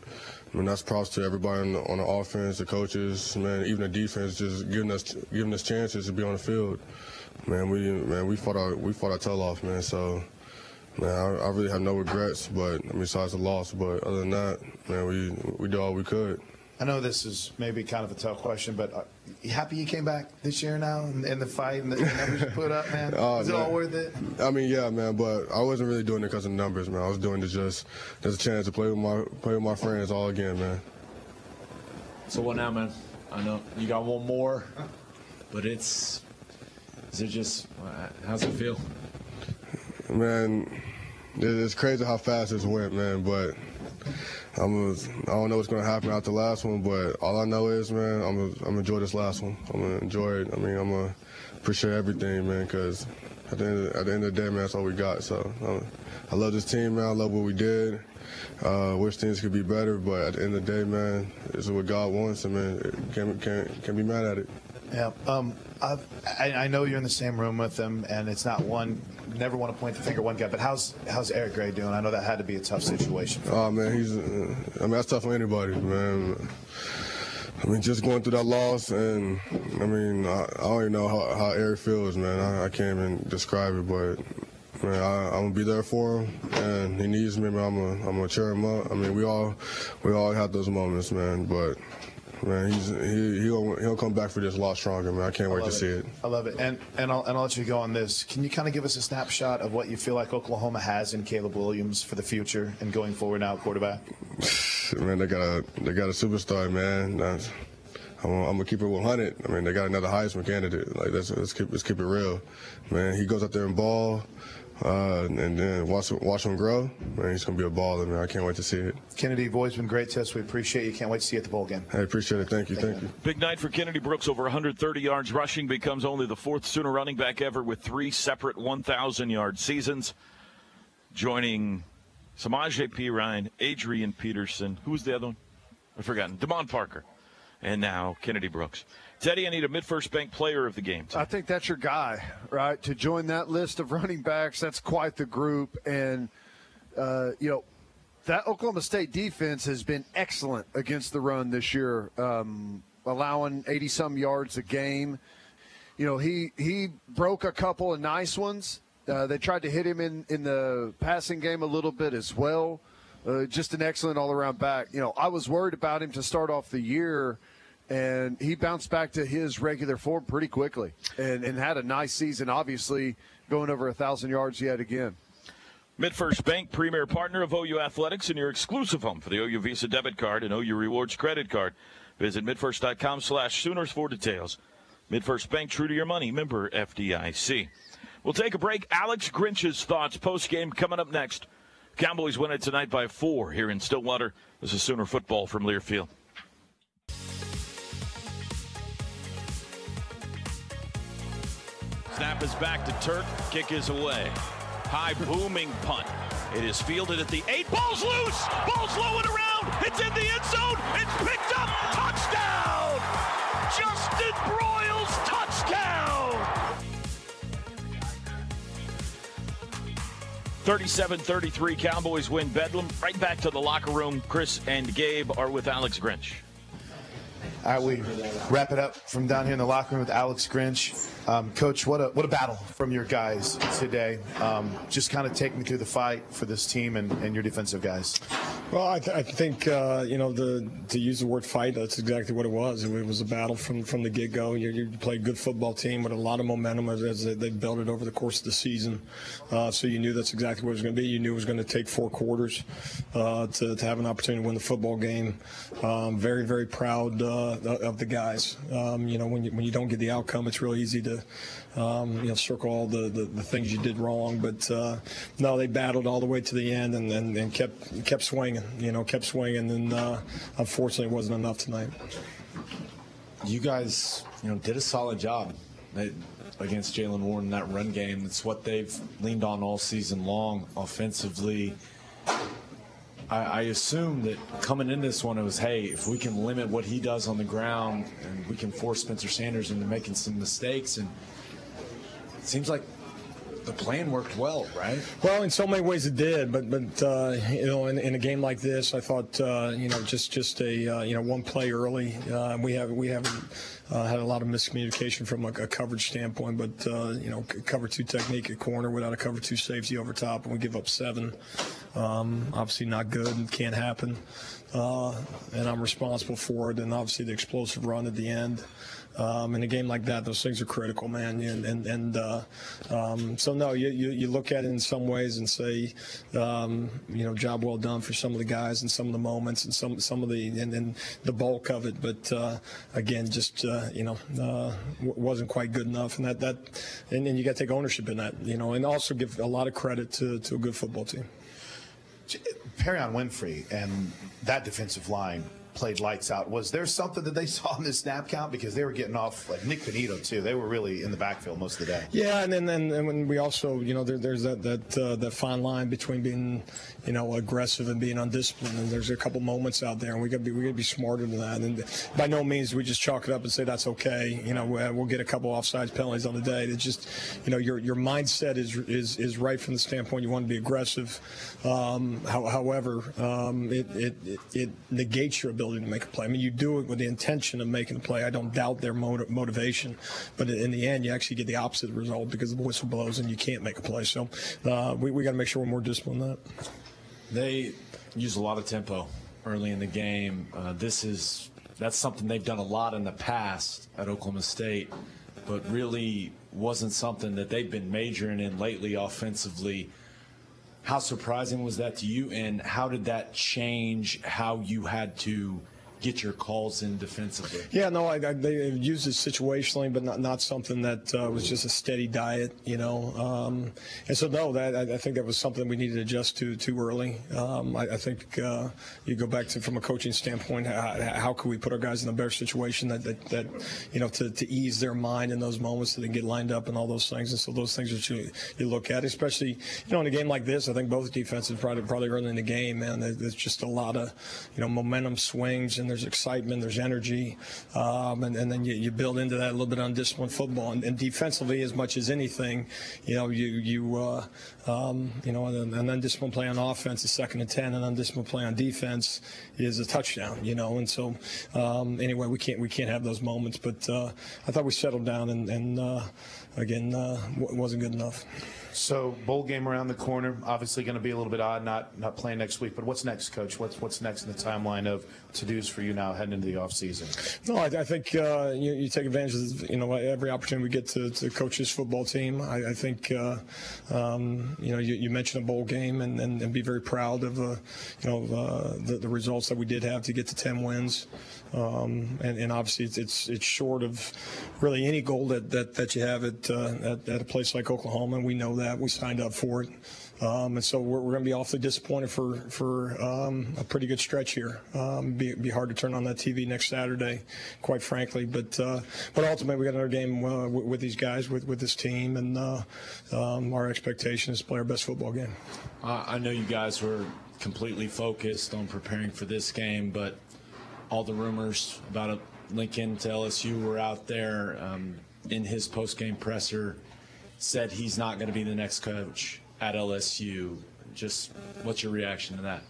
Speaker 11: I mean, that's props to everybody on the, on the offense, the coaches, man, even the defense, just giving us giving us chances to be on the field. Man, we man, we fought our we fought our tail off, man. So. Man, I, I really have no regrets, but I mean, besides the loss. But other than that, man, we we did all we could.
Speaker 9: I know this is maybe kind of a tough question, but uh, you happy you came back this year now and, and the fight and the numbers you put up, man? Uh, Is it all worth it?
Speaker 11: I mean, yeah, man, but I wasn't really doing it because of the numbers, man. I was doing it just there's a chance to play with my play with my friends all again, man.
Speaker 7: So what now, man? I know you got one more, but it's is it just how's it feel?
Speaker 11: Man, it's crazy how fast this went, man, but I'm I don't know what's gonna happen after the last one, but all I know is, man, I'm gonna, I'm gonna enjoy this last one. I'm gonna enjoy it. I mean, I'm gonna appreciate everything, man, because at the end of, at the, end of the day, man, that's all we got. So I love this team, man. I love what we did. Uh, wish things could be better, but at the end of the day, man, this is what God wants, and man, can't can't can't be mad at it.
Speaker 9: Yeah. Um, I, I know you're in the same room with him, and it's not one. Never want to point the finger one guy, but how's how's Eric Gray doing? I know that had to be a tough situation.
Speaker 11: Oh man, he's. Uh, I mean, that's tough for anybody, man. I mean, just going through that loss, and I mean, I, I don't even know how, how Eric feels, man. I, I can't even describe it, but man, I, am gonna be there for him, and he needs me, man. I'm gonna, I'm gonna cheer him up. I mean, we all, we all have those moments, man. But man, he's he he'll he'll come back for this a lot stronger, man. I can't I wait to
Speaker 9: it.
Speaker 11: see it.
Speaker 9: I love it, and and I'll and I'll let you go on this. Can you kind of give us a snapshot of what you feel like Oklahoma has in Caleb Williams for the future and going forward now, quarterback?
Speaker 11: man, they got a they got a superstar, man. That's, I'm, I'm, gonna keep it 100. I mean, they got another Heisman candidate. Like, let's, let's keep let's keep it real, man. He goes out there and ball. Uh, and then watch watch him grow. Man, he's gonna be a baller, man. I can't wait to see it.
Speaker 9: Kennedy, you've always been great to us. We appreciate you. Can't wait to see you at the bowl game.
Speaker 11: I appreciate it. Thank you. Thank, thank you.
Speaker 5: Big night for Kennedy Brooks. Over 130 yards rushing. Becomes only the fourth Sooner running back ever with three separate 1,000 yard seasons. Joining Samaje Perine, Adrian Peterson. Who was the other one? I've forgotten. Demond Parker. And now Kennedy Brooks. Teddy, I need a MidFirst Bank player of the game.
Speaker 6: I think that's your guy, right? To join that list of running backs, that's quite the group. And, uh, you know, that Oklahoma State defense has been excellent against the run this year, um, allowing 80 some yards a game. You know, he, he broke a couple of nice ones. Uh, they tried to hit him in, in the passing game a little bit as well. Uh, just an excellent all around back. You know, I was worried about him to start off the year and he bounced back to his regular form pretty quickly and, and had a nice season, obviously, going over a 1,000 yards yet again.
Speaker 5: MidFirst Bank, premier partner of OU Athletics, and your exclusive home for the OU Visa debit card and OU Rewards credit card. Visit midfirst.com slash Sooners for details. MidFirst Bank, true to your money, member FDIC. We'll take a break. Alex Grinch's thoughts post-game coming up next. Cowboys win it tonight by four here in Stillwater. This is Sooner football from Learfield. Snap is back to Turk. Kick is away. High booming punt. It is fielded at the eight. Ball's loose. Ball's low and around. It's in the end zone. It's picked up. Touchdown. Justin Broiles touchdown. 37-33 Cowboys win Bedlam. Right back to the locker room. Chris and Gabe are with Alex Grinch.
Speaker 9: We wrap it up from down here in the locker room with Alex Grinch. Um, Coach, what a what a battle from your guys today. Um, just kind of take me through the fight for this team and, and your defensive guys.
Speaker 12: Well, I, th- I think uh, you know the to use the word fight. That's exactly what it was. It, was a battle from from the get go. You, you played a good football team with a lot of momentum as, as they, they built it over the course of the season. Uh, so you knew that's exactly what it was going to be. You knew it was going to take four quarters uh, to, to have an opportunity to win the football game. Um, very very proud uh, of the guys. Um, you know when you when you don't get the outcome, it's really easy to um, you know, circle all the, the, the, things you did wrong. But uh, no, they battled all the way to the end and, and, and kept kept swinging. You know, kept swinging, and uh, unfortunately, it wasn't enough tonight.
Speaker 7: You guys, you know, did a solid job against Jaylen Warren in that run game. It's what they've leaned on all season long offensively. I, I assume that coming in this one, it was, hey, if we can limit what he does on the ground and we can force Spencer Sanders into making some mistakes, and it seems like the plan worked well, right?
Speaker 12: Well, in so many ways it did, but but uh, you know, in, in, a game like this, I thought uh, you know just just a uh, you know one play early. Uh, we have we haven't uh, had a lot of miscommunication from a, a coverage standpoint, but uh, you know cover two technique at corner without a cover two safety over top, and we give up seven. Um, obviously not good and can't happen, and I'm responsible for it. And obviously the explosive run at the end. Um, in a game like that, those things are critical, man. And and, and uh, um, so no, you, you, you look at it in some ways and say, um, you know, job well done for some of the guys and some of the moments and some some of the and then the bulk of it. But uh, again, just uh, you know, uh, wasn't quite good enough. And that that and, and you got to take ownership in that, you know, and also give a lot of credit to to a good football team.
Speaker 9: Perrion Winfrey and that defensive line played lights out. Was there something that they saw in the snap count because they were getting off like Nik Bonitto too? They were really in the backfield most of the day.
Speaker 12: Yeah, and then and, and when we also you know there, there's that that uh, that fine line between being you know aggressive and being undisciplined, and there's a couple moments out there, and we got to be we to be smarter than that. And by no means we just chalk it up and say that's okay. You know we'll get a couple offsides penalties on the day. It's just you know your your mindset is is is right from the standpoint you want to be aggressive. Um, however, um, it, it, it it negates your ability to make a play. I mean, you do it with the intention of making a play. I don't doubt their motiv- motivation, but in the end, you actually get the opposite result because the whistle blows and you can't make a play. So uh, we, we got to make sure we're more disciplined than that.
Speaker 7: They use a lot of tempo early in the game. Uh, this is that's something they've done a lot in the past at Oklahoma State, but really wasn't something that they've been majoring in lately offensively. How surprising was that to you, and how did that change how you had to get your calls in defensively?
Speaker 12: Yeah, no, I, I, they used it situationally, but not not something that uh, was just a steady diet, you know. Um, and so, no, that I, I, think that was something we needed to adjust to too early. Um, I, think uh, you go back to from a coaching standpoint, how, how could we put our guys in a better situation that, that, that you know to, to ease their mind in those moments so they get lined up and all those things. And so those things that you, you look at, especially you know in a game like this, I think both defenses probably probably early in the game, man, there's just a lot of you know momentum swings and and there's excitement, there's energy, um, and, and, then you, you, build into that a little bit on disciplined football. And, and defensively, as much as anything, you know, you you uh, um, you know, an, an undisciplined play on offense is second and ten, and undisciplined play on defense is a touchdown. You know, and so um, anyway, we can't we can't have those moments. But uh, I thought we settled down, and, and uh, again, uh, wasn't good enough.
Speaker 9: So bowl game around the corner. Obviously, going to be a little bit odd, not not playing next week. But what's next, Coach? What's what's next in the timeline of to dos for you now heading into the off season?
Speaker 12: No, I, I think uh, you, you, take advantage of you know every opportunity we get to, to coach this football team. I, I think uh, um, you know you, you, mentioned a bowl game and, and, and be very proud of uh, you know uh, the, the results that we did have to get to ten wins. Um, and, and, obviously it's, it's, it's short of really any goal that that, that you have at, uh, at, at a place like Oklahoma, and we know that we signed up for it. Um, and so we're, we're going to be awfully disappointed for for um, a pretty good stretch here. Um, be, be hard to turn on that TV next Saturday, quite frankly. But uh, but ultimately, we got another game uh, with, with, these guys, with with this team, and uh, um, our expectation is to play our best football game.
Speaker 7: I know you guys were completely focused on preparing for this game, but all the rumors about a Lincoln to LSU were out there. Um, in his post-game presser, said he's not going to be the next coach at LSU. Just what's your reaction to that?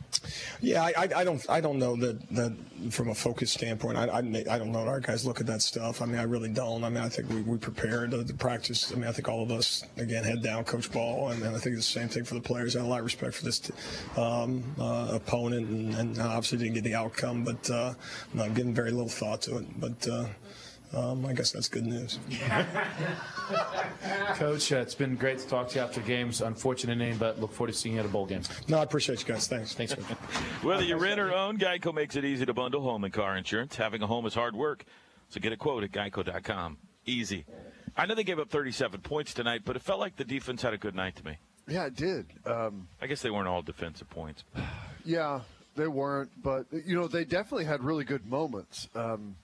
Speaker 12: Yeah, I, I, don't I don't know that, that from a focus standpoint. I, I, I don't know our guys look at that stuff. I mean, I really don't. I mean, I think we, we prepared the, practice. I mean, I think all of us again head down, coach ball, and, and I think the same thing for the players. I have a lot of respect for this um, uh, opponent, and, and, obviously didn't get the outcome, but uh, I'm giving very little thought to it. But uh, um, I guess that's good news.
Speaker 13: Coach, uh, it's been great to talk to you after games. Unfortunate name, but look forward to seeing you at a bowl game.
Speaker 12: No, I appreciate you guys. Thanks.
Speaker 13: Thanks.
Speaker 5: Whether you rent or own, Geico makes it easy to bundle home and car insurance. Having a home is hard work, so get a quote at geico.com. Easy. I know they gave up 37 points tonight, but it felt like the defense had a good night to me.
Speaker 6: Yeah, it did. Um,
Speaker 5: I guess they weren't all defensive points.
Speaker 6: Yeah, they weren't, but you know they definitely had really good moments. Um,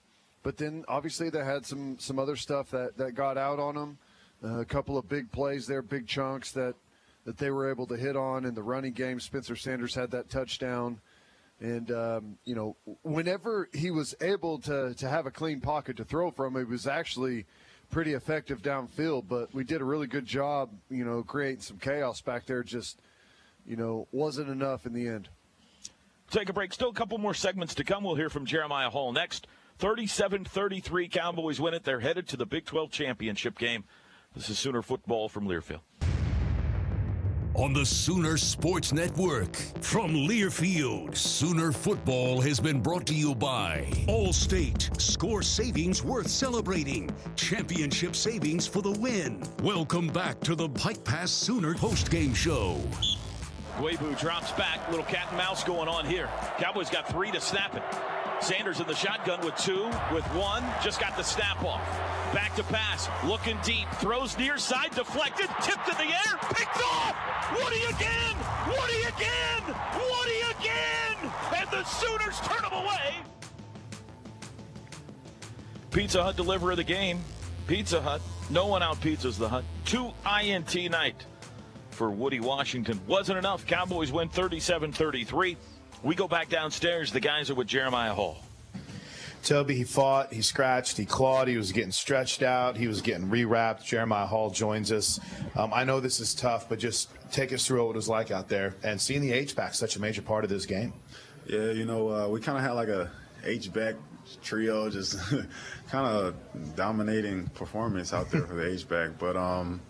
Speaker 6: but then obviously they had some some other stuff that that got out on them. Uh, a couple of big plays there, big chunks that that they were able to hit on in the running game. Spencer Sanders had that touchdown. And um, you know, whenever he was able to to have a clean pocket to throw from, it was actually pretty effective downfield. But we did a really good job, you know, creating some chaos back there. Just you know, wasn't enough in the end.
Speaker 5: Take a break. Still a couple more segments to come. We'll hear from Jeremiah Hall next. 37 33, Cowboys win it. They're headed to the Big 12 championship game. This is Sooner football from Learfield.
Speaker 4: On the Sooner Sports Network from Learfield, Sooner football has been brought to you by Allstate. Score savings worth celebrating. Championship savings for the win. Welcome back to the Pike Pass Sooner postgame show.
Speaker 5: Ugwoegbu drops back. Little cat and mouse going on here. Cowboys got three to snap it. Sanders in the shotgun with two, with one, just got the snap off. Back to pass, looking deep, throws near side, deflected, tipped in the air, picked off! Woody again! Woody again! Woody again! And the Sooners turn them away Pizza Hut deliver of the game. Pizza Hut. No one out pizzas the Hut. Two INT night for Woody Washington. Wasn't enough. Cowboys win 37 33. We go back downstairs. The guys are with Jeremiah Hall.
Speaker 9: Toby, he fought, he scratched, he clawed, he was getting stretched out, he was getting rewrapped. Jeremiah Hall joins us. Um, I know this is tough, but just take us through what it was like out there and seeing the H back such a major part of this game.
Speaker 14: Yeah, you know, uh, we kind of had like a H back trio, just kind of dominating performance out there for the H back, but. Um,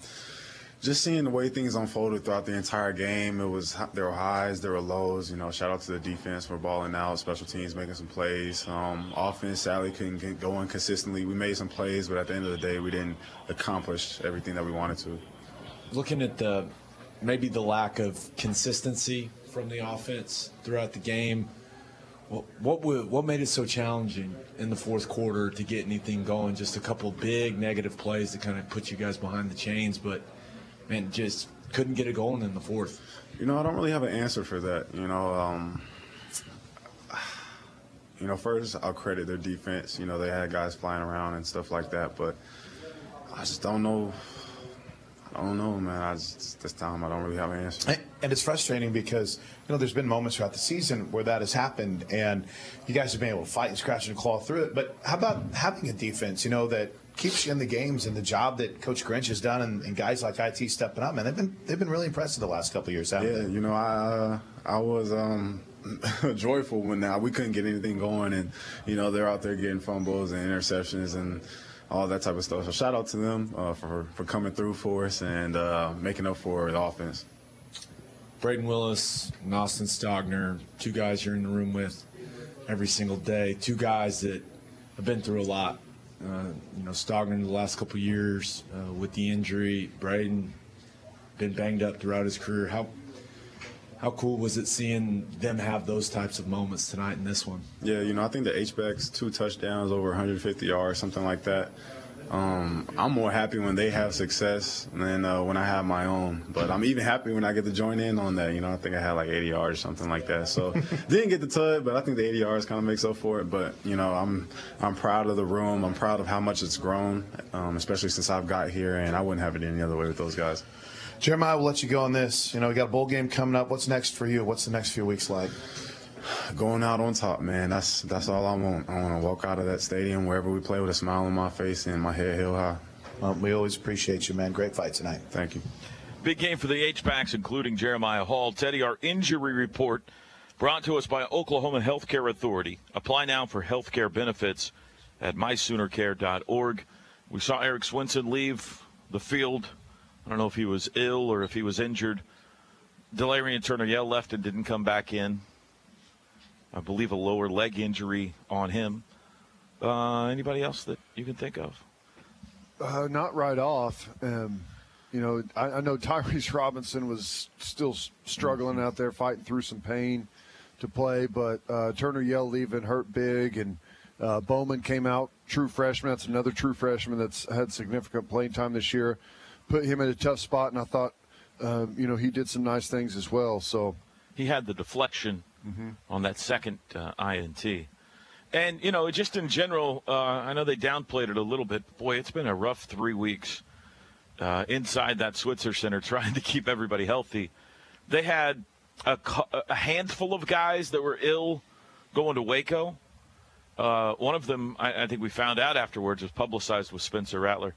Speaker 14: just seeing the way things unfolded throughout the entire game, it was there were highs, there were lows. You know, shout out to the defense for balling out, special teams making some plays. Um, offense, sadly, couldn't get going consistently. We made some plays, but at the end of the day, we didn't accomplish everything that we wanted to.
Speaker 15: Looking at the maybe the lack of consistency from the offense throughout the game. What what, what made it so challenging in the fourth quarter to get anything going? Just a couple big negative plays to kind of put you guys behind the chains, but man, just couldn't get it going in the fourth.
Speaker 14: You know, I don't really have an answer for that. You know, um, you know, first I'll credit their defense. You know, they had guys flying around and stuff like that, but I just don't know. I don't know, man. I just, this time I don't really have an answer.
Speaker 9: And it's frustrating because you know there's been moments throughout the season where that has happened, and you guys have been able to fight and scratch and claw through it. But how about having a defense? You know that keeps you in the games and the job that Coach Grinch has done and, and guys like IT stepping up, man, they've been they've been really impressive the last couple years.
Speaker 14: yeah,
Speaker 9: they?
Speaker 14: you know, I uh, I was um, joyful when now we couldn't get anything going, and you know they're out there getting fumbles and interceptions and all that type of stuff. So shout out to them uh, for for coming through for us and uh, making up for the offense.
Speaker 15: Brayden Willis and Austin Stogner, two guys you're in the room with every single day, two guys that have been through a lot uh, you know, Stogner the last couple years uh, with the injury. Brayden been banged up throughout his career. How how cool was it seeing them have those types of moments tonight in this one?
Speaker 14: Yeah, you know, I think the H-backs, two touchdowns, over 150 yards, something like that. Um, I'm more happy when they have success than uh, when I have my own. But I'm even happy when I get to join in on that. You know, I think I had like 80 yards, or something like that. So didn't get the tut, but I think the 80 yards kind of makes up for it. But you know, I'm I'm proud of the room. I'm proud of how much it's grown, um, especially since I've got here, and I wouldn't have it any other way with those guys.
Speaker 9: Jeremiah, we'll let you go on this. You know, we got a bowl game coming up. What's next for you? What's the next few weeks like?
Speaker 14: Going out on top, man. That's that's all I want. I want to walk out of that stadium wherever we play with a smile on my face and my head held high.
Speaker 9: Well, we always appreciate you, man. Great fight tonight.
Speaker 14: Thank you.
Speaker 5: Big game for the H-backs, including Jeremiah Hall. Teddy, our injury report brought to us by Oklahoma Healthcare Authority. Apply now for healthcare benefits at mysoonercare.org. We saw Eric Swenson leave the field. I don't know if he was ill or if he was injured. Delarrin Turner Yell left and didn't come back in. I believe a lower leg injury on him. Uh, anybody else that you can think of?
Speaker 6: Uh, not right off. Um, you know, I, I, know Tyrese Robinson was still struggling out there, fighting through some pain to play, but uh, Turner Yell leaving hurt big, and uh, Bowman came out, true freshman. That's another true freshman that's had significant playing time this year. Put him in a tough spot, and I thought, um, you know, he did some nice things as well. So
Speaker 5: he had the deflection mm-hmm. on that second uh, INT. And, you know, just in general, uh, I know they downplayed it a little bit. Boy, it's been a rough three weeks uh, inside that Switzer Center trying to keep everybody healthy. They had a, a handful of guys that were ill going to Waco. Uh, one of them, I, I, think we found out afterwards, was publicized with Spencer Rattler.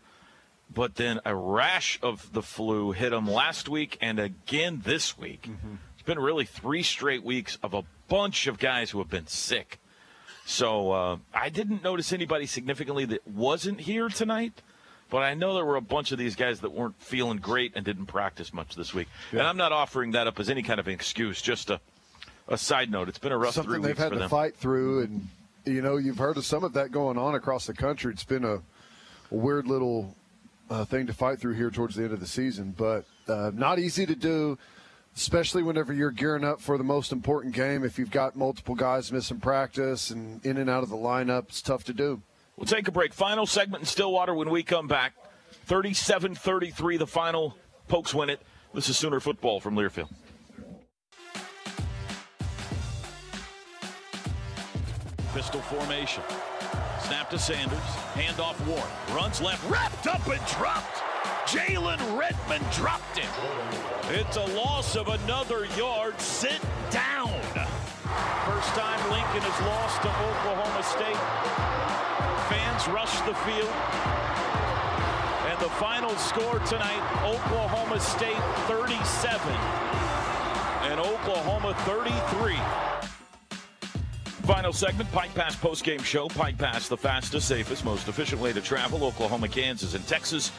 Speaker 5: But then a rash of the flu hit him last week and again this week. Mm-hmm been really three straight weeks of a bunch of guys who have been sick. So uh, I didn't notice anybody significantly that wasn't here tonight, but I know there were a bunch of these guys that weren't feeling great and didn't practice much this week. Yeah. And I'm not offering that up as any kind of an excuse. Just a, a side note. It's been a rough
Speaker 6: Something
Speaker 5: three
Speaker 6: weeks they've had
Speaker 5: to
Speaker 6: them. fight through, and you know you've heard of some of that going on across the country. It's been a, a weird little uh, thing to fight through here towards the end of the season, but uh, not easy to do especially whenever you're gearing up for the most important game. If you've got multiple guys missing practice and in and out of the lineup, it's tough to do.
Speaker 5: We'll take a break. Final segment in Stillwater when we come back. 37 33, the final. Pokes win it. This is Sooner football from Learfield. Pistol formation. Snap to Sanders. Handoff Warren. Runs left. Wrapped up and dropped. Jalen Redmond dropped it. It's a loss of another yard. Sit down. First time Lincoln has lost to Oklahoma State. Fans rush the field. And the final score tonight, Oklahoma State 37 and Oklahoma 33. Final segment, Pike Pass postgame show. Pike Pass, the fastest, safest, most efficient way to travel. Oklahoma, Kansas, and Texas.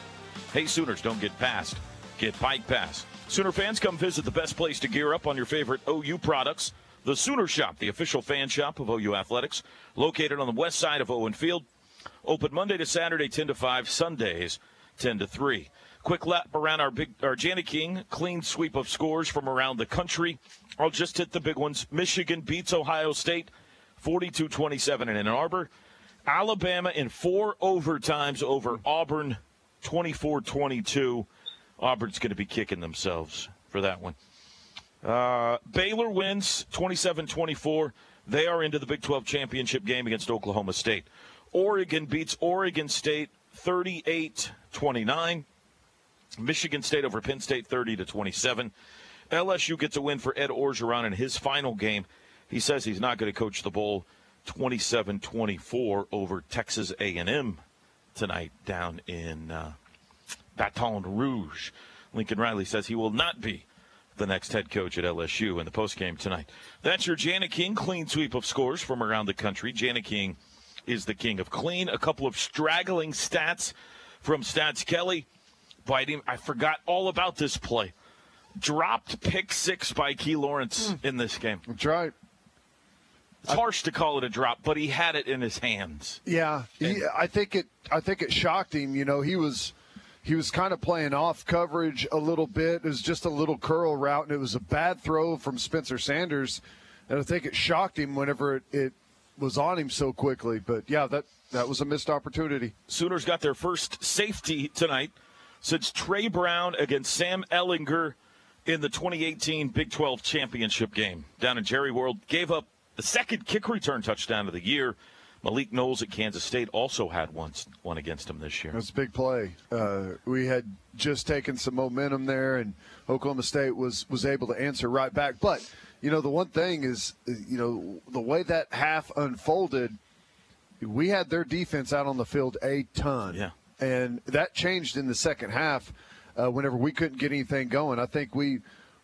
Speaker 5: Hey, Sooners, don't get past. Get Pike Pass. Sooner fans, come visit the best place to gear up on your favorite OU products. The Sooner Shop, the official fan shop of OU Athletics, located on the west side of Owen Field. Open Monday to Saturday, 10 to 5, Sundays, 10 to 3. Quick lap around our big our Jani-King, clean sweep of scores from around the country. I'll just hit the big ones. Michigan beats Ohio State 42-27 in Ann Arbor. Alabama in four overtimes over Auburn 24-22. Auburn's going to be kicking themselves for that one. Uh, Baylor wins 27-24. They are into the Big 12 championship game against Oklahoma State. Oregon beats Oregon State 38-29. Michigan State over Penn State 30 to 27. LSU gets a win for Ed Orgeron in his final game. He says he's not going to coach the bowl 27-24 over Texas A&M tonight down in uh, Baton Rouge. Lincoln Riley says he will not be the next head coach at LSU in the postgame tonight. That's your Jani-King clean sweep of scores from around the country. Jani-King is the king of clean. A couple of straggling stats from Stats Kelly. Biting. I forgot all about this play. Dropped pick six by Key Lawrence mm. in this game.
Speaker 6: That's right.
Speaker 5: It's harsh to call it a drop, but he had it in his hands.
Speaker 6: Yeah, he, I think it. I think it shocked him. You know, he was he was kind of playing off coverage a little bit. It was just a little curl route, and it was a bad throw from Spencer Sanders. And I think it shocked him whenever it, it was on him so quickly. But yeah, that that was a missed opportunity.
Speaker 5: Sooners got their first safety tonight since Tre Brown against Sam Ehlinger in the 2018 Big 12 championship game down in Jerry World. Gave up the second kick return touchdown of the year. Malik Knowles at Kansas State also had one, one against him this year.
Speaker 6: That's a big play. Uh, we had just taken some momentum there, and Oklahoma State was was able to answer right back. But you know, the one thing is, you know, the way that half unfolded, we had their defense out on the field a ton.
Speaker 5: Yeah,
Speaker 6: and that changed in the second half. Uh, whenever we couldn't get anything going, I think we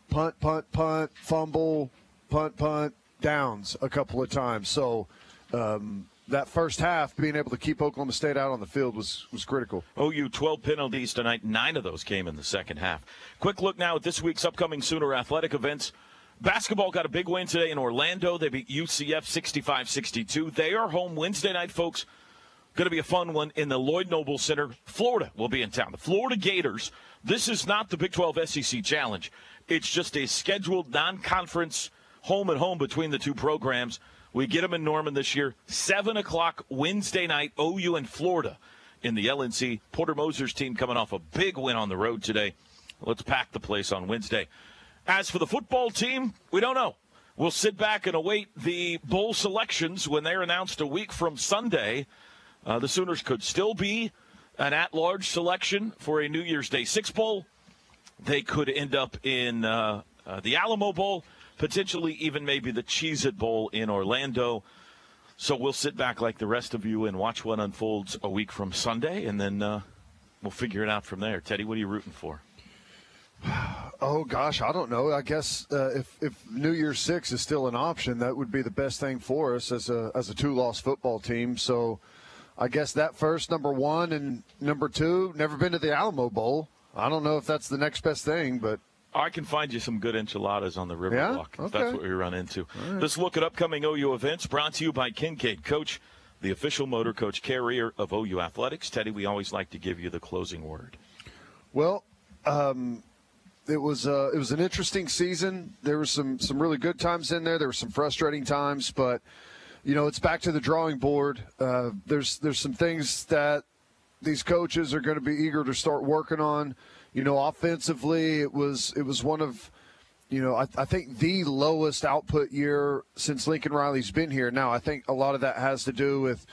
Speaker 6: punt, punt, punt, fumble, punt, punt, downs a couple of times. So um, that first half, being able to keep Oklahoma State out on the field was was critical.
Speaker 5: OU 12 penalties tonight. Nine of those came in the second half. Quick look now at this week's upcoming Sooner athletic events. Basketball got a big win today in Orlando. They beat UCF 65 62. They are home Wednesday night, folks. Going to be a fun one in the Lloyd Noble Center. Florida will be in town. The Florida Gators. This is not the Big 12 SEC Challenge. It's just a scheduled non conference home and home between the two programs. We get them in Norman this year. 7 o'clock Wednesday night, OU and Florida in the LNC. Porter Moser's team coming off a big win on the road today. Let's pack the place on Wednesday. As for the football team, we don't know. We'll sit back and await the bowl selections when they're announced a week from Sunday. Uh, the Sooners could still be an at large selection for a New Year's Day Six Bowl. They could end up in uh, uh, the Alamo Bowl potentially even maybe the Cheez It Bowl in Orlando. So we'll sit back like the rest of you and watch what unfolds a week from Sunday, and then uh, we'll figure it out from there. Teddy, what are you rooting for?
Speaker 6: Oh gosh, I don't know. I guess uh, if if New Year's Six is still an option, that would be the best thing for us as a as a two loss football team. So, I guess that first number one and number two. Never been to the Alamo Bowl. I don't know if that's the next best thing, but
Speaker 5: I can find you some good enchiladas on the Riverwalk
Speaker 6: yeah?
Speaker 5: if that's what we run into. Right. Let's look at upcoming OU events brought to you by Kincaid Coach, the official motor coach carrier of OU Athletics. Teddy, we always like to give you the closing word.
Speaker 6: Well, um, it was uh, it was an interesting season. There were some some really good times in there. There were some frustrating times, but you know it's back to the drawing board. Uh, there's there's some things that these coaches are going to be eager to start working on you know, offensively, it was it was one of, you know, I, I think the lowest output year since Lincoln Riley's been here. Now, I think a lot of that has to do with,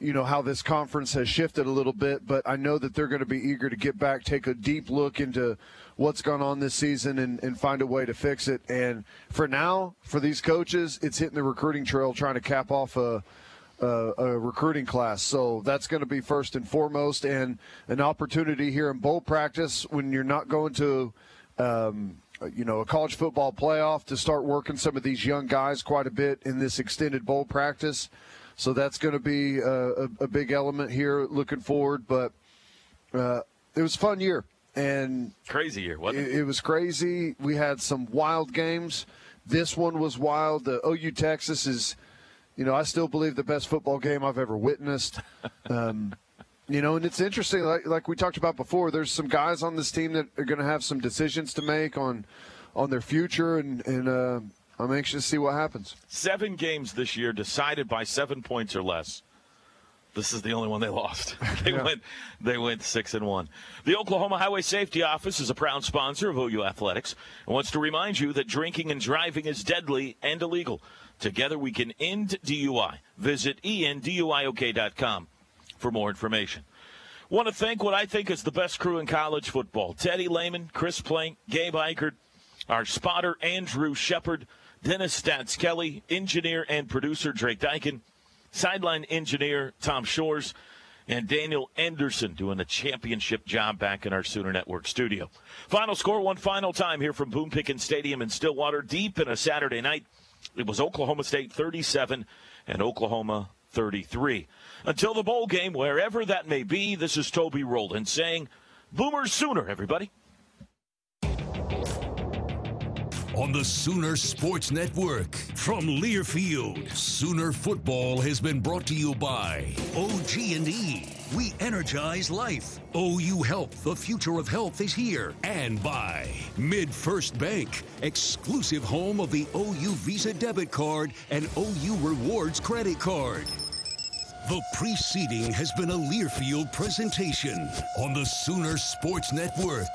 Speaker 6: you know how this conference has shifted a little bit, but I know that they're going to be eager to get back, take a deep look into what's gone on this season, and, and find a way to fix it. And for now, for these coaches, it's hitting the recruiting trail, trying to cap off a a, a recruiting class. So that's going to be first and foremost, and an opportunity here in bowl practice when you're not going to. Um, you know, a college football playoff to start working some of these young guys quite a bit in this extended bowl practice. So that's going to be a, a, a, big element here. Looking forward, but uh, it was a fun year and
Speaker 5: crazy year. Wasn't
Speaker 6: it? it? It was crazy. We had some wild games. This one was wild. The OU Texas is, you know, I still believe the best football game I've ever witnessed. Um, you know, and it's interesting, like, like we talked about before. There's some guys on this team that are going to have some decisions to make on on their future, and and uh, I'm anxious to see what happens.
Speaker 5: Seven games this year decided by seven points or less. This is the only one they lost. They yeah. went they went six and one. The Oklahoma Highway Safety Office is a proud sponsor of OU Athletics and wants to remind you that drinking and driving is deadly and illegal. Together we can end DUI. Visit enduiok.com for more information. Want to thank what I think is the best crew in college football Teddy Lehman, Chris Plank, Gabe Ikard, our spotter Andrew Shepard, Dennis Stats Kelly, engineer and producer Drake Dykin, sideline engineer Tom Shores, and Daniel Anderson doing a championship job back in our Sooner Network studio. Final score one final time here from Boone Pickens Stadium in Stillwater, deep in a Saturday night. It was Oklahoma State 37 and Oklahoma 33. Until the bowl game, wherever that may be, this is Toby Rowland saying, Boomers sooner, everybody.
Speaker 4: On the Sooner Sports Network from Learfield, Sooner football has been brought to you by OG&E. We energize life. OU Health, the future of health is here. And by MidFirst Bank, exclusive home of the OU Visa debit card and OU Rewards credit card. The preceding has been a Learfield presentation on the Sooner Sports Network.